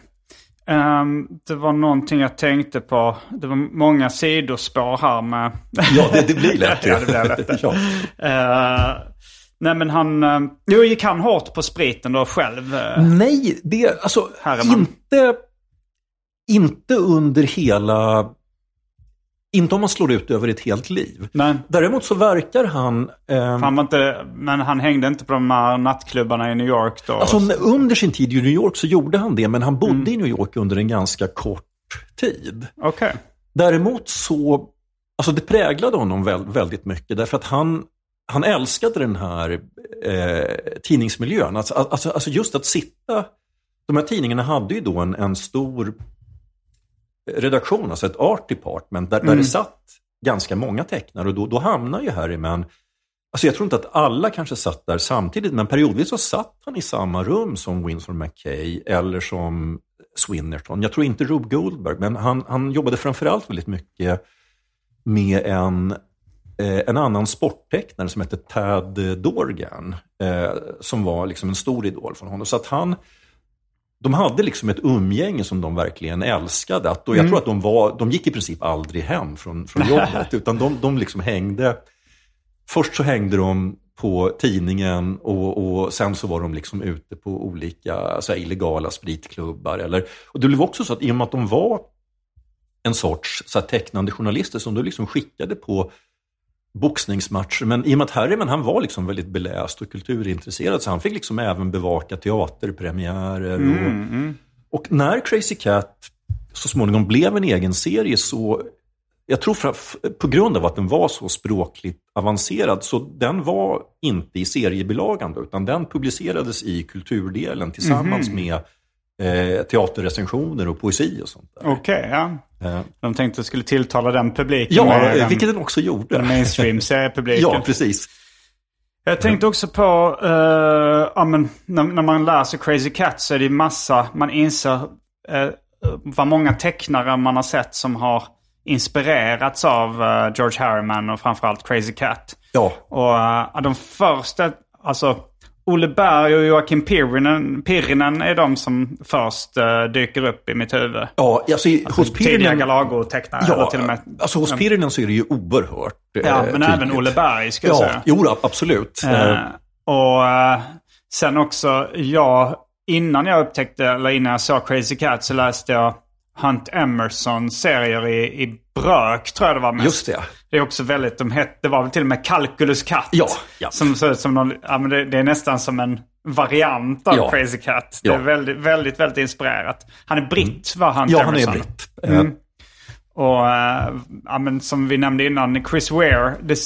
Ehm, det var någonting jag tänkte på. Det var många sidospår här med... Ja, det, det blir lätt. Ja, det blir lätt. ja. Eh, nej men han... Uh, jo, gick han hårt på spriten då själv? Eh, Nej, det, alltså inte, inte under hela... Inte om man slår ut över ett helt liv. Nej. Däremot så verkar han... ehm, Han var inte, men han hängde inte på de här nattklubbarna i New York då? Alltså, under sin tid i New York så gjorde han det, men han bodde Mm. i New York under en ganska kort tid. Okej. Däremot så, alltså det präglade honom väl, väldigt mycket, därför att han, han älskade den här eh, tidningsmiljön. Alltså, alltså, alltså just att sitta, de här tidningarna hade ju då en, en stor redaktion, alltså ett art department, där, där det satt ganska många tecknare och då, då hamnar ju Harriman Alltså jag tror inte att alla kanske satt där samtidigt, men periodvis så satt han i samma rum som Winsor McKay eller som Swinnerton. Jag tror inte Rube Goldberg, men han, han jobbade framförallt väldigt mycket med en, eh, en annan sporttecknare som hette Tad Dorgan, eh, som var liksom en stor idol från honom. Så att han, de hade liksom ett umgänge som de verkligen älskade. Att, och jag tror att de, var, de gick i princip aldrig hem från, från jobbet, utan de, de liksom hängde. Först så hängde de på tidningen och, och sen så var de liksom ute på olika så illegala spritklubbar. Eller, och det blev också så att i och med att de var en sorts så tecknande journalister som du liksom skickade på boxningsmatcher. Men i och med att Harriman han var liksom väldigt beläst och kulturintresserad så han fick liksom även bevaka teaterpremiärer. Och, och när Crazy Cat så småningom blev en egen serie så jag tror på grund av att den var så språkligt avancerad, så den var inte i seriebilagan utan den publicerades i kulturdelen tillsammans Mhm. med eh, teaterrecensioner och poesi och sånt där. Okej, ja. Eh, De tänkte att det skulle tilltala den publiken. ja, med vilket den också gjorde. den mainstream-seriepubliken. Ja, precis. Jag tänkte också på, eh, ja, men, när, när man läser Crazy Cat så är det massa, man inser uh, vad många tecknare man har sett som har inspirerats av eh, George Harriman och framförallt Crazy Cat. Ja, Och eh, de första, alltså Olle Berg och Joakim Pirinen, Pirinen är de som först eh, dyker upp i mitt huvud. ja alltså, i- hos Tidiga Pirinen... Galago-tecknare. eller Ja, till och med, alltså hos Pirinen så är det ju oerhört eh, ja, men tydligt. även Olle Berg ska jag Ja, säga. jo, absolut. Eh, och eh, sen också, jag, innan jag upptäckte, eller innan jag såg Crazy Cat så läste jag Hunt Emersons serier i, i Brök, tror jag det var mest. Just det. Det är också väldigt, de hette, det var väl till och med Calculus Cat. Ja, ja. Som ser ut som någon, ja men det, det är nästan som en variant av Ja. Crazy Cat. Det Ja. är väldigt, väldigt, väldigt inspirerat. Han är britt, var Hunt Ja, han är Emerson. britt. Mm. Och eh, ja, men som vi nämnde innan, Chris Ware. Det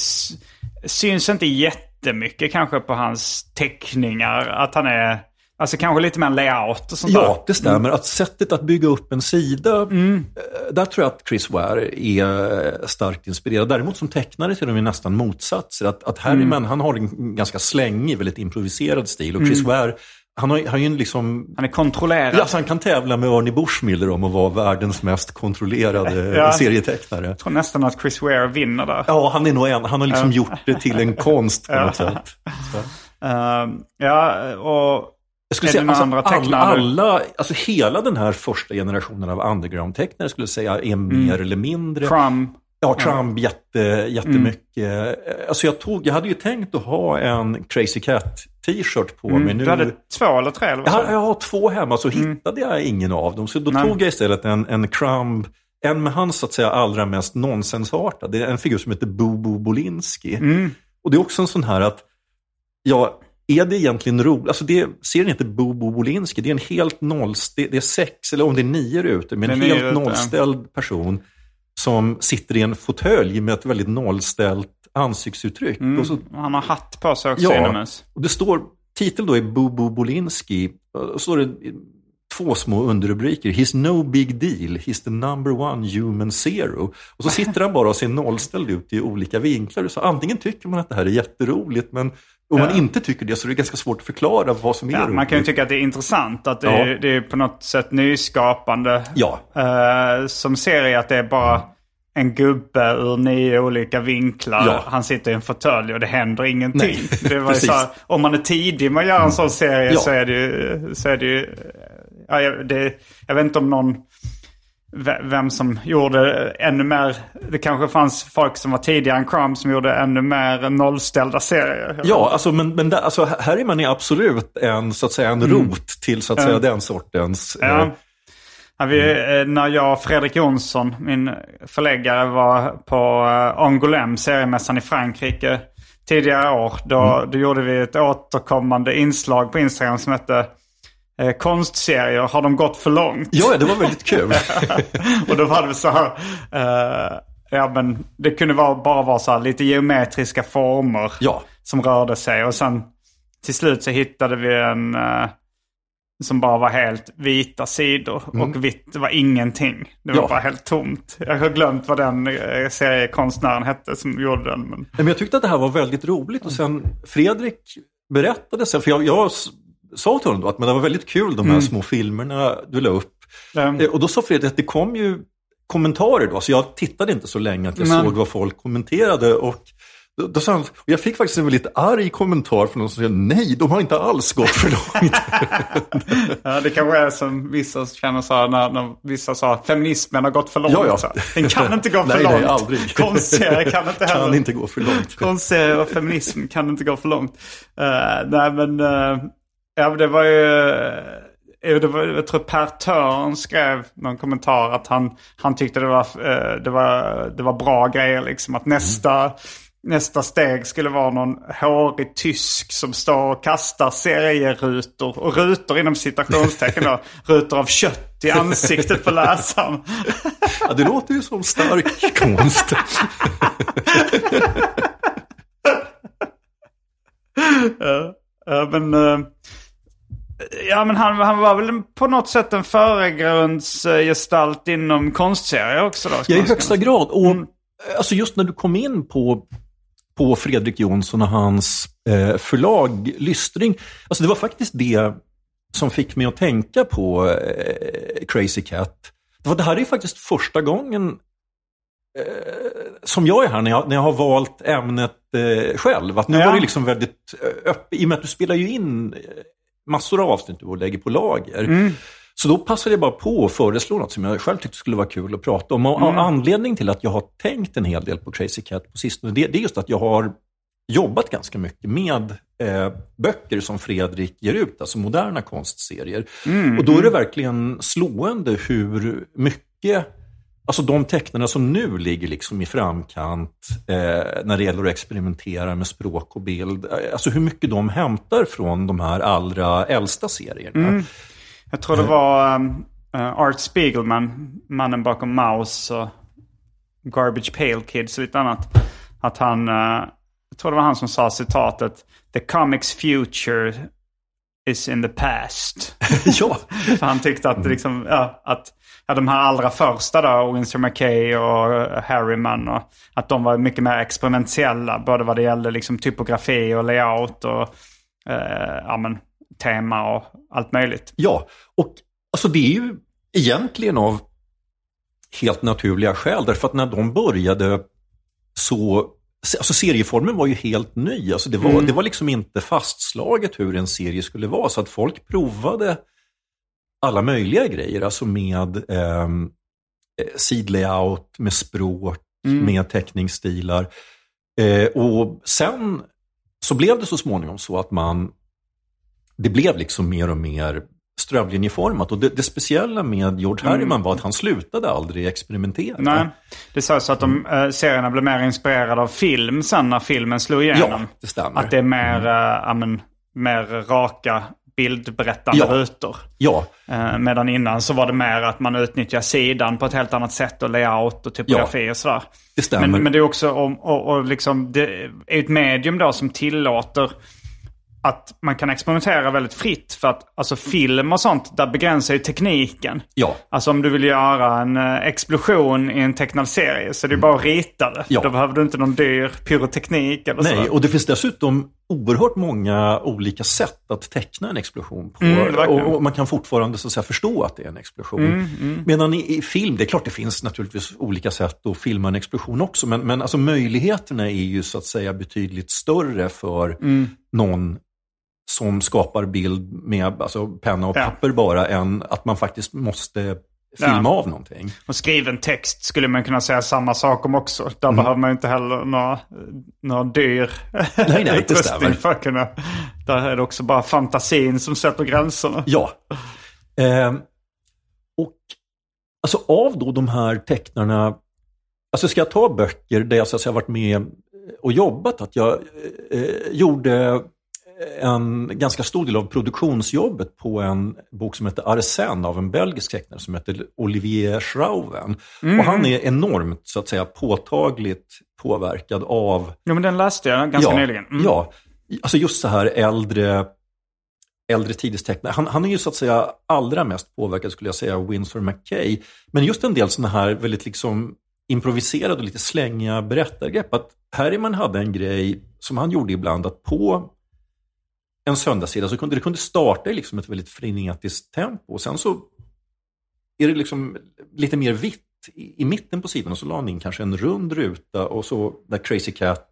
syns inte jättemycket kanske på hans teckningar. Att han är, alltså kanske lite mer layout och sånt där. Ja, det stämmer. Att sättet att bygga upp en sida, Mm. eh, där tror jag att Chris Ware är eh, starkt inspirerad. Däremot som tecknare så är de ju nästan motsatser. Att, att Harriman, Mm. han har en ganska slängig, väldigt improviserad stil. Och Chris Ware, han har, han har ju liksom... Han är kontrollerad. Ja, så han kan tävla med Ernie Bushmiller om att vara världens mest kontrollerade Ja. serietecknare. Jag tror nästan att Chris Ware vinner där. Ja, han är nog en. Han har liksom gjort det till en konst på något sätt. Eh, ja, och Jag skulle säga, alltså, andra alla, alltså hela den här första generationen av underground-tecknare skulle jag säga är mer eller mindre. Crumb. Ja, Trump jätte, jättemycket. Alltså jag, tog, jag hade ju tänkt att ha en Crazy Cat t-shirt på mig. Nu, Du hade två eller tre eller jag, jag har två hemma, så hittade jag ingen av dem. Så då Nej. tog jag istället en, en Crumb, en med hans så att säga allra mest nonsensartad. Det är en figur som heter Bobo Bolinski. Och det är också en sån här att, ja, är det egentligen roligt? Alltså det, serien heter Bobo Bolinski. Det är en helt nollställd, det är sex eller om det är nio rutor, men en helt nollställd person som sitter i en fåtölj med ett väldigt nollställt ansiktsuttryck. Och så Han har hatt på sig också Ja. inomhus. och det står, titeln då är Bobo Bolinski. Och så står det två små underrubriker. He's no big deal, he's the number one human zero. Och så sitter han bara och ser nollställd ut i olika vinklar. Så antingen tycker man att det här är jätteroligt, men om man inte tycker det så är det ganska svårt att förklara vad som är Ja, roligt. man kan ju tycka att det är intressant. Att det, Ja. är, det är på något sätt nyskapande. Ja. Eh, som serie att det är bara en gubbe ur nio olika vinklar. Ja. Han sitter i en fåtölj och det händer ingenting. Nej, det var så här, om man är tidig med att göra en sån serie Ja. så är det ju... Så är det ju ja, jag, det, jag vet inte om någon... ve- Vem som gjorde ännu mer... Det kanske fanns folk som var tidigare än Crumb som gjorde ännu mer nollställda serier. Ja, alltså, men, men där, alltså, Harryman är absolut en, så att säga, en rot till så att säga, den sortens... Mm. Ja. eh, Ja, vi, eh, när jag och Fredrik Jonsson, min förläggare, var på eh, Angoulême, seriemässan i Frankrike tidigare år. Då, Mm. då gjorde vi ett återkommande inslag på Instagram som hette eh, Konstserier, har de gått för långt? ja, det var väldigt kul. och då var det så här, eh, ja men det kunde vara, bara vara så här lite geometriska former Ja. som rörde sig. Och sen till slut så hittade vi en eh, som bara var helt vita sidor. Och vitt var ingenting. Det var Mm. Ja. bara helt tomt. Jag har glömt vad den eh, seriekonstnären hette som gjorde den. Men... Men jag tyckte att det här var väldigt roligt och sen Fredrik berättade sen, för jag, jag sa till honom då att men det var väldigt kul de här små filmerna du la upp. Mm. Och då sa Fredrik att det kom ju kommentarer då, så jag tittade inte så länge att jag Men- såg vad folk kommenterade. Och Då, då sa han, och jag fick faktiskt en väldigt arg kommentar från någon som sa nej, de har inte alls gått för långt. Ja, det kanske är som vissa känner här när, när vissa sa att feminismen har gått för långt. Ja, ja. Så. Den kan inte gå för Nej, långt. nej, aldrig. Konstserier kan inte heller. Kan inte gå för långt. Konstserier och feminism kan inte gå för långt. Uh, nej men, uh, ja men det var ju... Uh, det var, jag tror Per Törn skrev någon kommentar att han, han tyckte det var, uh, det, var, det var bra grejer liksom. Att nästa, nästa steg skulle vara någon hårig tysk som står och kastar serierutor. Och rutor inom citationstecken då. rutor av kött i ansiktet på läsaren. Ja, det låter ju som stark konst. Ja, men, eh, ja, men han, han var väl på något sätt en föregrundsgestalt inom konstserier också då? Ja, i högsta grad. Och alltså just när du kom in på, på Fredrik Jonsson och hans eh, förlag Lystring. Alltså det var faktiskt det som fick mig att tänka på eh, Crazy Cat. Det, var, det här är faktiskt första gången eh, som jag är här när jag, när jag har valt ämnet eh, själv. Att nu Ja. var det liksom väldigt eh, öppet, i och med att du spelar ju in eh, massor av avsnitt och lägger på lager. Så då passade jag bara på att föreslå något som jag själv tyckte skulle vara kul att prata om. Och och anledningen till att jag har tänkt en hel del på Crazy Cat på sistone, det, det är just att jag har jobbat ganska mycket med eh, böcker som Fredrik ger ut, alltså moderna konstserier. Och då är det verkligen slående hur mycket Alltså de tecknarna som nu ligger liksom i framkant eh, när det gäller att experimentera med språk och bild. eh, Alltså hur mycket de hämtar från de här allra äldsta serierna. Jag tror det var um, uh, Art Spiegelman, mannen bakom Mouse och Garbage Pail Kids och lite annat. Att han, uh, jag tror det var han som sa citatet The comics future is in the past. ja, För han tyckte att, det liksom, ja, att ja, de här allra första då, Winsor McKay och eh, Harriman, och, att de var mycket mer experimentella. Både vad det gällde liksom, typografi och layout och eh, ja, men, tema och allt möjligt. Ja, och alltså det är ju egentligen av helt naturliga skäl. Därför att när de började så, alltså serieformen var ju helt ny. Alltså det, var, det var liksom inte fastslaget hur en serie skulle vara. Så att folk provade alla möjliga grejer. Alltså med ehm, eh, sidlayout, med språk, med teckningsstilar. Eh, och sen så blev det så småningom så att man det blev liksom mer och mer strömlinjeformat. Och det, det speciella med George Harriman var att han slutade aldrig experimentera. Nej, det så att de, eh, serierna blev mer inspirerade av film sen när filmen slog igenom. Ja, det stämmer. Att det är mer, eh, ja, men, mer raka bildberättande Ja. rutor. Ja, Eh, medan innan så var det mer att man utnyttjar sidan på ett helt annat sätt och layout och typografi och sådär. det stämmer. Men, men det är också om, och, och liksom, det är ett medium då som tillåter att man kan experimentera väldigt fritt. För att alltså film och sånt, där begränsar ju tekniken. Ja. Alltså om du vill göra en eh, explosion i en tecknad serie så det är bara att rita det. Ja. Då behöver du inte någon dyr pyroteknik eller Nej, sådär. och det finns dessutom oerhört många olika sätt att teckna en explosion på. Mm, och, och man kan fortfarande så att säga, förstå att det är en explosion. Medan i, i film, det är klart det finns naturligtvis olika sätt att filma en explosion också, men, men alltså möjligheterna är ju så att säga betydligt större för någon som skapar bild med alltså, penna och Ja. papper bara, än att man faktiskt måste filma Ja. av någonting. Och skriven text skulle man kunna säga samma sak om också. Där Mm. behöver man inte heller några, några dyr nej, utrustning för att kunna... Där är det också bara fantasin som sätter gränserna. Ja. Eh, och alltså av då de här tecknarna, alltså ska jag ta böcker där jag så att säga varit med och jobbat, att jag eh, gjorde en ganska stor del av produktionsjobbet på en bok som heter Arsène av en belgisk tecknare som heter Olivier Schrauven. Och han är enormt så att säga påtagligt påverkad av Jo men den läste jag ganska ja, nyligen. Mm. Ja, alltså just så här äldre, äldre tiders tecknare. Han, han är ju så att säga allra mest påverkad skulle jag säga av Winsor McKay. Men just en del sådana här väldigt liksom improviserade och lite slängiga berättargrepp. Att Harriman hade en grej som han gjorde ibland att på en söndagssida så kunde det kunde starta i liksom ett väldigt frenetiskt tempo. Och sen så är det liksom lite mer vitt i, i mitten på sidan och så la han in kanske en rund ruta och så där Crazy Cat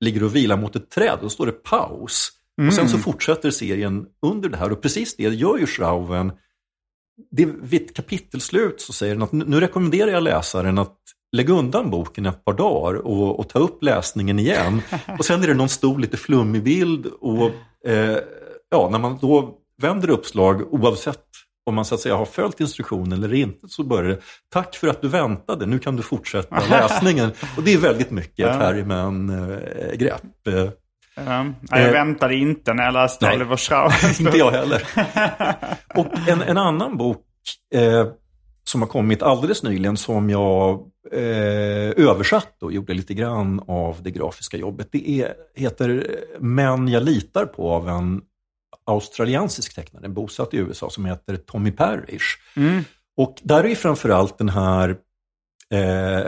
ligger och vilar mot ett träd. Då står det paus. Och sen så fortsätter serien under det här. Och precis det gör ju Schrauven. Det, vid ett kapitelslut så säger den att nu rekommenderar jag läsaren att lägga undan boken ett par dagar och, och ta upp läsningen igen. Och sen är det någon stor lite flummig bild och eh, ja, när man då vänder uppslag oavsett om man så att säga har följt instruktionen eller inte så börjar det Tack för att du väntade, nu kan du fortsätta läsningen. Och det är väldigt mycket ett Harryman-grepp. Eh, Ja, jag Eh, väntade inte när jag läste nej. Oliver Schraub. inte jag heller. Och en, en annan bok eh, som har kommit alldeles nyligen som jag eh, översatt och gjorde lite grann av det grafiska jobbet. Det är, heter Men jag litar på av en australiensisk tecknare, bosatt i USA, som heter Tommy Parrish. Och där är framförallt den här eh,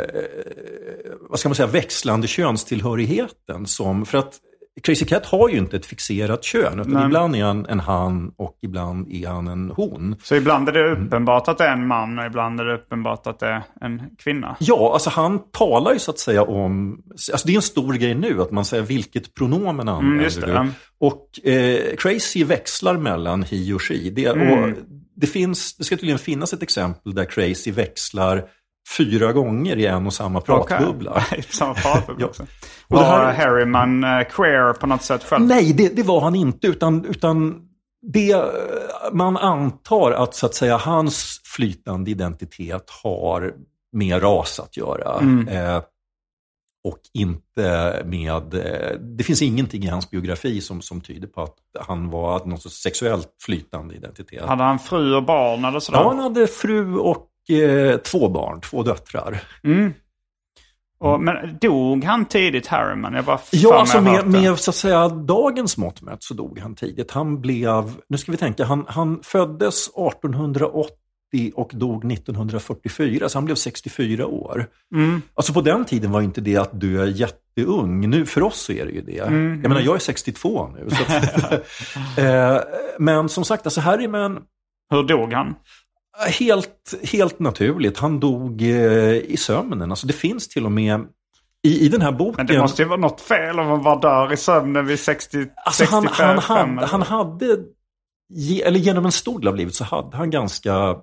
vad ska man säga, växlande könstillhörigheten som, för att Crazy Cat har ju inte ett fixerat kön, utan Nej. ibland är han en han och ibland är han en hon. Så ibland är det uppenbart att det är en man och ibland är det uppenbart att det är en kvinna. Ja, alltså han talar ju så att säga om, alltså det är en stor grej nu att man säger vilket pronomen använder Mm, just det, du. Och eh, Crazy växlar mellan he och she. Det, Mm. och det, finns, det ska tydligen finnas ett exempel där Crazy växlar fyra gånger i en och samma pratbubbla. Okej. Samma pratbubbla Ja. också. Och det Var här- Harryman eh, queer på något sätt själv? Nej, det, det var han inte, utan, utan det, eh, man antar att, så att säga, hans flytande identitet har med ras att göra. Eh, och inte med... Eh, det finns ingenting i hans biografi som, som tyder på att han var någon sorts sexuellt flytande identitet. Hade han fru och barn eller sådär? Ja, han hade fru och eh, två barn, två döttrar. Och, men dog han tidigt, Harryman? Jag bara Ja, alltså med, med så att säga dagens mått mätt så dog han tidigt. Han blev, nu ska vi tänka, han, han föddes 1880 och dog 1944, så han blev 64 år. Mm. Alltså på den tiden var inte det att dö jätteung. Nu, för oss så är det ju det. Mm. Jag menar, jag är 62 nu. Så att, eh, men som sagt, alltså Harryman, Hur dog han? Helt, helt naturligt, han dog eh, i sömnen. Alltså det finns till och med i, i den här boken... Men det måste ju vara något fel om man bara dör i sömnen vid 60, Alltså han, 65. han, hade, eller- han hade, eller genom en stor del av livet så hade han ganska,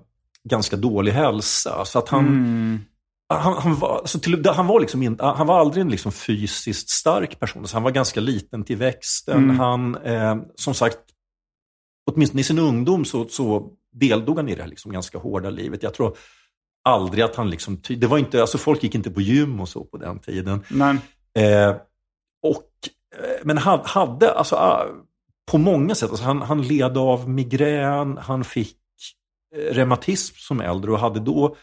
ganska dålig hälsa. Så att han, Mm. han, han, var, alltså till, han, var liksom inte, han var aldrig en liksom fysiskt stark person. Så han var ganska liten till växten. Mm. Han, eh, som sagt, åtminstone i sin ungdom så, så deltog han i det här liksom ganska hårda livet. Jag tror aldrig att han liksom, det var inte, alltså folk gick inte på gym och så på den tiden. Men, Eh, och, eh, men han hade, alltså, ah, på många sätt, alltså, han, han led av migrän, han fick eh, reumatism som äldre och hade då,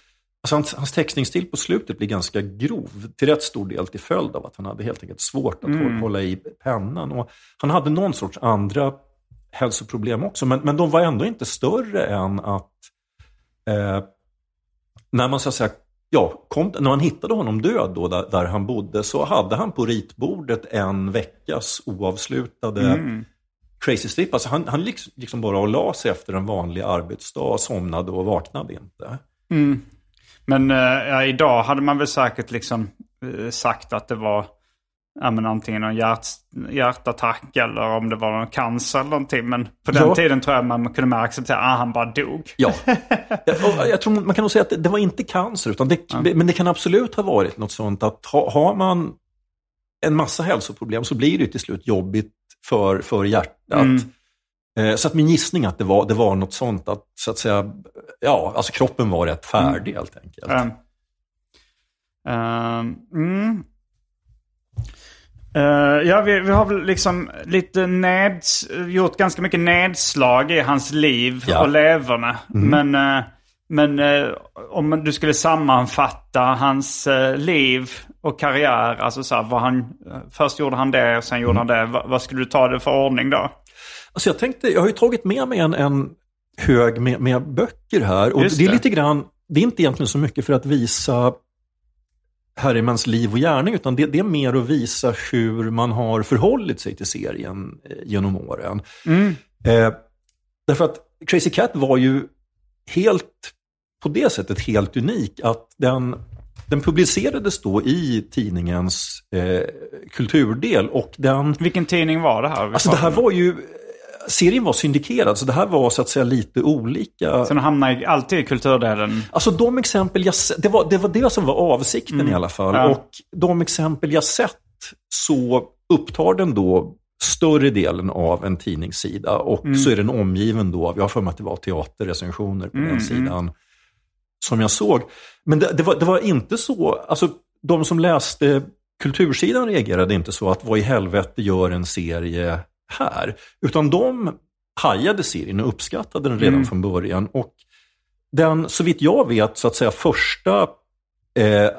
alltså hans, hans textningsstil på slutet blir ganska grov, till rätt stor del till följd av att han hade helt enkelt svårt att hålla, hålla i pennan. Och han hade någon sorts andra hälsoproblem också, men, men de var ändå inte större än att eh, när man så att säga, ja, kom, när man hittade honom död då, där, där han bodde, så hade han på ritbordet en veckas oavslutade crazy strip. Alltså han, han liksom, liksom bara och la sig efter en vanlig arbetsdag, somnade och vaknade inte. men eh, idag hade man väl säkert liksom eh, sagt att det var ja, men antingen någon hjärt, hjärtattack eller om det var någon cancer eller någonting. Men på den Ja. tiden tror jag man kunde mer acceptera att ah, han bara dog. Ja, och jag tror man kan nog säga att det, det var inte cancer, utan det, men det kan absolut ha varit något sånt att ha, har man en massa hälsoproblem så blir det till slut jobbigt för, för hjärtat. Eh, Så att min gissning att det var, det var något sånt att, så att säga, ja, alltså kroppen var rätt färdig helt enkelt. Um, um, mm. Eh, ja, vi, vi har väl liksom lite neds, gjort ganska mycket nedslag i hans liv Ja. och leverne. Men, eh, men eh, om du skulle sammanfatta hans liv och karriär, alltså så här, vad han, först gjorde han det och sen gjorde han det. Vad, vad skulle du ta det för ordning då? Alltså jag tänkte, jag har ju tagit med mig en, en hög med, med böcker här. Och Just det är det. lite grann, det är inte egentligen så mycket för att visa Harrimans liv och gärning, utan det, det är mer att visa hur man har förhållit sig till serien eh, genom åren. Eh, därför att Crazy Cat var ju helt, på det sättet helt unik, att den den publicerades då i tidningens eh, kulturdel och den... Vilken tidning var det här? Alltså det här var ju... Serien var syndikerad, så det här var så att säga lite olika. Så den hamnar alltid i kulturdelen. Alltså de exempel jag det var, det var det som var avsikten i alla fall. Ja. Och de exempel jag sett så upptar den då större delen av en tidningssida och så är den omgiven då av, jag har för mig att det var teaterrecensioner på den sidan som jag såg. Men det, det, var, det var inte så, alltså de som läste kultursidan reagerade inte så att vad i helvete gör en serie här? Utan de hajade serien och uppskattade den redan från början. Och den, så vitt jag vet, så att säga första eh,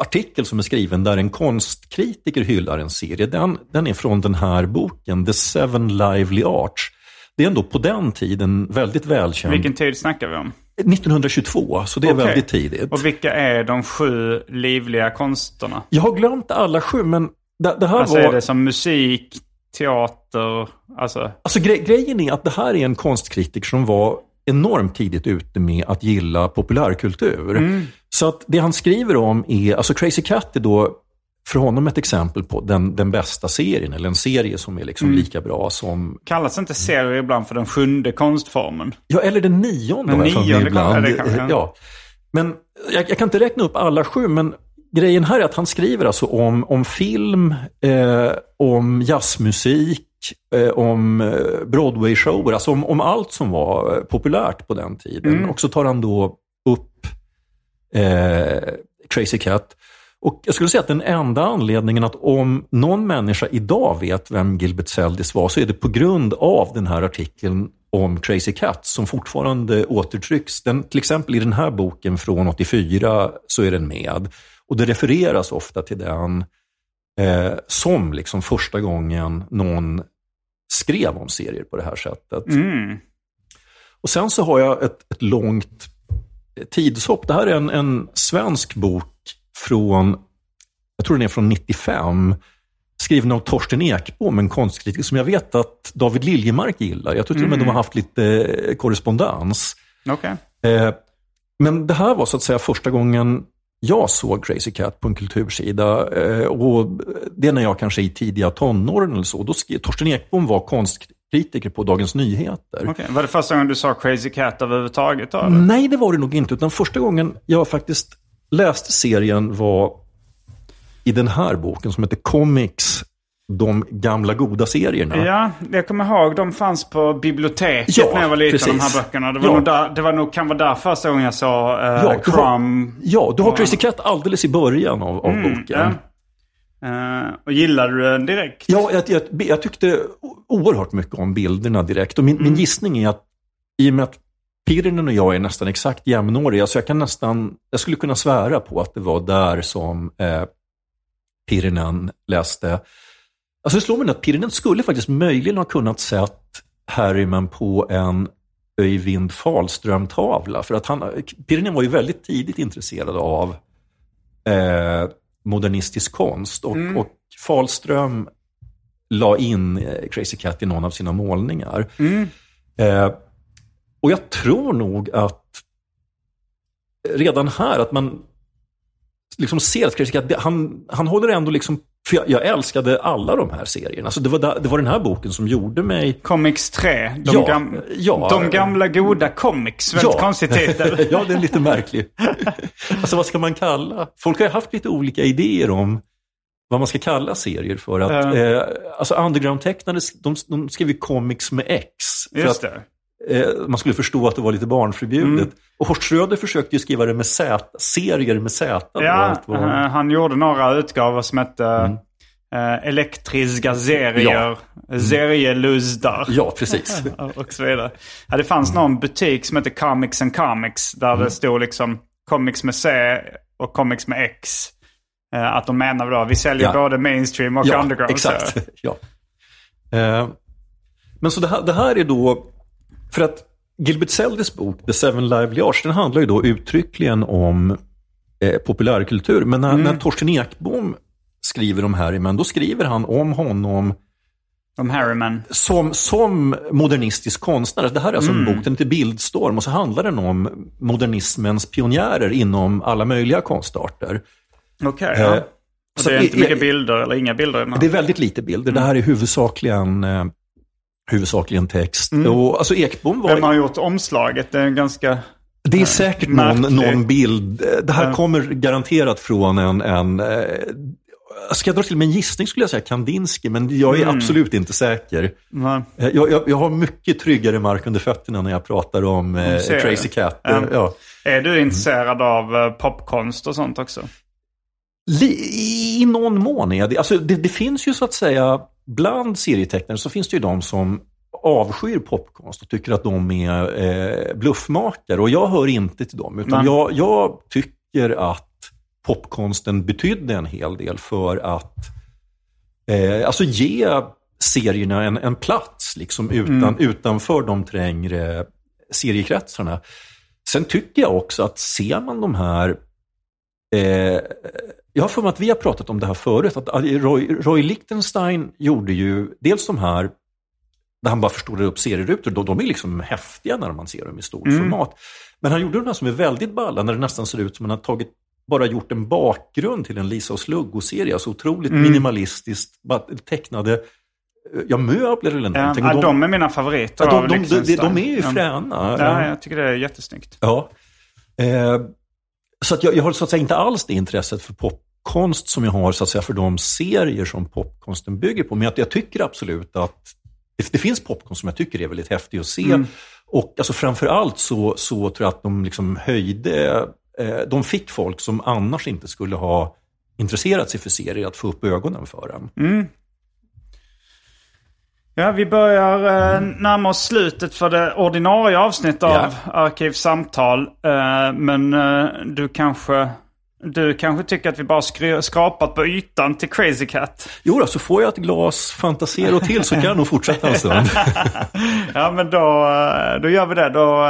artikel som är skriven där en konstkritiker hyllar en serie, den, den är från den här boken, The Seven Lively Arts. Det är ändå på den tiden väldigt välkänd. Vilken tid snackar vi om? 1922, så det är Okej. väldigt tidigt. Och vilka är de sju livliga konsterna? Jag har glömt alla sju, men det, det här Alltså var... är det som musik, teater, alltså... Alltså gre grejen är att det här är en konstkritiker som var enormt tidigt ute med att gilla populärkultur. Mm. Så att det han skriver om är, alltså Crazy Cat är då för honom ett exempel på den, den bästa serien, eller en serie som är liksom Mm. lika bra som, Kallas inte serier ibland för den sjunde konstformen? ja eller den nionde Den nionde ibland. kan- det kan- ja. ja. Men jag, jag kan inte räkna upp alla sju, men grejen här är att han skriver alltså om, om film, eh, om jazzmusik, eh, om eh, Broadway-shower, alltså om, om allt som var eh, populärt på den tiden. Mm. Och så tar han då upp eh, Crazy Cat. Och jag skulle säga att den enda anledningen att om någon människa idag vet vem Gilbert Zeldis var så är det på grund av den här artikeln om Crazy Cat som fortfarande återtrycks. Den, till exempel i den här boken från 84 så är den med. Och det refereras ofta till den eh, som liksom första gången någon skrev om serier på det här sättet. Mm. Och sen så har jag ett, ett långt tidshopp. Det här är en, en svensk bok från, jag tror den är från 95, skriven av Torsten Ekbom, en konstkritiker som jag vet att David Liljemark gillar. Jag tror till och med de har haft lite eh, korrespondens. Okej. Eh, men det här var så att säga första gången jag såg Crazy Cat på en kultursida. Eh, och det är när jag kanske är i tidiga tonåren eller så. Då skrev, Torsten Ekbom var konstkritiker på Dagens Nyheter. Okej. Var det första gången du sa Crazy Cat överhuvudtaget? Då, eller? Nej, det var det nog inte. Utan första gången jag faktiskt läste serien var i den här boken som heter Comics, de gamla goda serierna. Ja, jag kommer ihåg. De fanns på biblioteket Ja, när jag var liten, de precis. här böckerna. Det, var Ja. nog där, det var nog, kan vara där första gången jag såg uh, Ja, du har- Crumb. Ja, du har Crazy Cat alldeles i början av, av boken. Ja. Eh, och gillade du den direkt? Ja, jag, jag, jag tyckte oerhört mycket om bilderna direkt. Och min, Mm. min gissning är att i och med att Pirinen och jag är nästan exakt jämnåriga, så jag kan nästan, jag skulle kunna svära på att det var där som eh, Pirinen läste. Alltså det slår mig att Pirinen skulle faktiskt möjligen ha kunnat sett Harryman på en Öyvind Fahlström-tavla. För att han, Pirinen var ju väldigt tidigt intresserad av eh, modernistisk konst. Och, och Fahlström la in eh, Crazy Cat i någon av sina målningar. Eh, och jag tror nog att redan här att man liksom ser att Crazy Cat, han, han håller ändå liksom, för jag, jag älskade alla de här serierna. Så det var, det var den här boken som gjorde mig Comics 3. De, Ja, gam, ja. de gamla goda comics. Väldigt konstig titel. ja, det är lite märklig. alltså vad ska man kalla? Folk har haft lite olika idéer om vad man ska kalla serier för. Att, Ja. eh, alltså underground-tecknare, de, de skrev ju comics med X. För Just att, det. Eh, man skulle förstå att det var lite barnförbjudet. Mm. Och Horst Schröder försökte ju skriva det med Z, serier med Z. Ja, allt var- eh, han gjorde några utgåvor som hette Mm. eh, elektriska serier, serielusdar. ja, precis. och så vidare. Ja, det fanns någon butik som hette Comics and Comics där Mm. det stod liksom comics med C och comics med X. Eh, att de menade då, vi säljer Ja. både mainstream och ja, underground. exakt. ja. Eh, men så det här, det här är då, för att Gilbert Seldis bok The Seven Lively Arts, den handlar ju då uttryckligen om eh, populärkultur. Men när, när Torsten Ekbom skriver om Harryman, då skriver han om honom Om Harryman. som, som modernistisk konstnär. Det här är alltså en bok, den heter Bildstorm och så handlar den om modernismens pionjärer inom alla möjliga konstarter. Okej. Eh, ja. Det är inte mycket bilder eller inga bilder. Det är väldigt lite bilder. Det här är huvudsakligen, eh, huvudsakligen text. Och, alltså Ekbom var... Vem har gjort omslaget? Det är en ganska... Det är säkert någon, någon bild. Det här Ja. kommer garanterat från en... en eh, ska jag dra till med en gissning skulle jag säga Kandinsky, men jag är absolut inte säker. Nej. Eh, Jag, jag, jag har mycket tryggare mark under fötterna när jag pratar om eh. Crazy Cat. Eh, Ja. Är du intresserad av eh, popkonst och sånt också? I någon mån är det. Alltså det, det finns ju så att säga, bland serietecknare så finns det ju de som avskyr popkonst och tycker att de är eh, bluffmakare. Och jag hör inte till dem. Utan jag, jag tycker att popkonsten betydde en hel del för att eh, alltså ge serierna en, en plats liksom utan, utanför de trängre seriekretsarna. Sen tycker jag också att ser man de här Eh, jag har för mig att vi har pratat om det här förut. Att Roy, Roy Lichtenstein gjorde ju dels de här där han bara förstorar upp serierutor. De, de är liksom häftiga när man ser dem i stort format. Men han gjorde de här som är väldigt balla när det nästan ser ut som att han har tagit, bara gjort en bakgrund till en Lisa och Sluggo-serie. Alltså otroligt minimalistiskt bara tecknade eh, ja, möbler eller någonting. ja, Och de är mina favoriter ja, de, de, de, de, de är ju fräna. Ja, jag tycker det är jättesnyggt. Ja. Eh, så att jag, jag har så att säga inte alls det intresset för popkonst som jag har så att säga, för de serier som popkonsten bygger på. Men jag, jag tycker absolut att det, det finns popkonst som jag tycker är väldigt häftig att se. Och alltså, framför allt så, så tror jag att de liksom höjde, eh, de fick folk som annars inte skulle ha intresserat sig för serier att få upp ögonen för den. Ja, vi börjar eh, närma oss slutet för det ordinarie avsnittet Ja. av Arkivsamtal. Eh, men eh, du kanske... Du kanske tycker att vi bara skry- skrapat på ytan till Crazy Cat. Jo då, så får jag ett glas Fantasero till så kan jag nog fortsätta en stund. Ja, men då, eh, då gör vi det. Då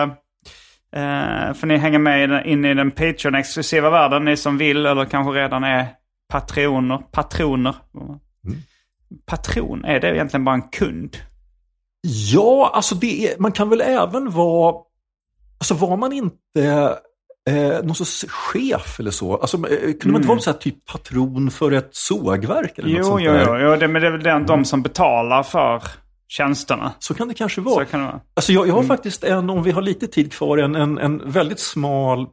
eh, får ni hänga med in i den Patreon-exklusiva världen. Ni som vill eller kanske redan är patroner. Patroner. Patron, är det egentligen bara en kund? Ja, alltså det är, man kan väl även vara, alltså var man inte eh, någon sorts chef eller så? Alltså, eh, kunde man inte vara så här, typ patron för ett sågverk eller något Jo, sånt jo, jo. jo det, men det är väl den, de som betalar för tjänsterna. Så kan det kanske Så vara. kan det vara. Alltså jag, jag har faktiskt en, om vi har lite tid kvar, en, en, en väldigt smal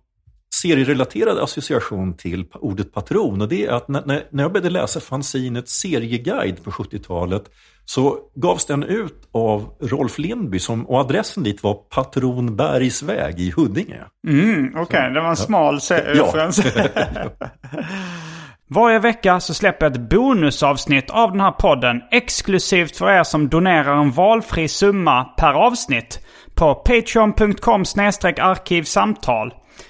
serierelaterad association till ordet patron. Och det är att när, när jag började läsa fanzinet Serieguide på 70-talet så gavs den ut av Rolf Lindby som, och adressen dit var Patron Bergsväg i Huddinge. Mm, Okej, det var en smal Ja. referens. Varje vecka så släpper jag ett bonusavsnitt av den här podden exklusivt för er som donerar en valfri summa per avsnitt på patreon.com arkivsamtal.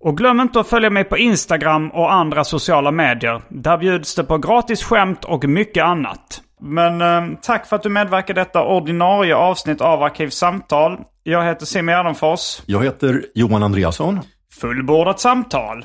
Och glöm inte att följa mig på Instagram och andra sociala medier. Där bjuds det på gratis skämt och mycket annat. Men eh, tack för att du medverkar i detta ordinarie avsnitt av Arkivsamtal. Jag heter Simon Gärdenfors. Jag heter Johan Andreasson. Fullbordat samtal.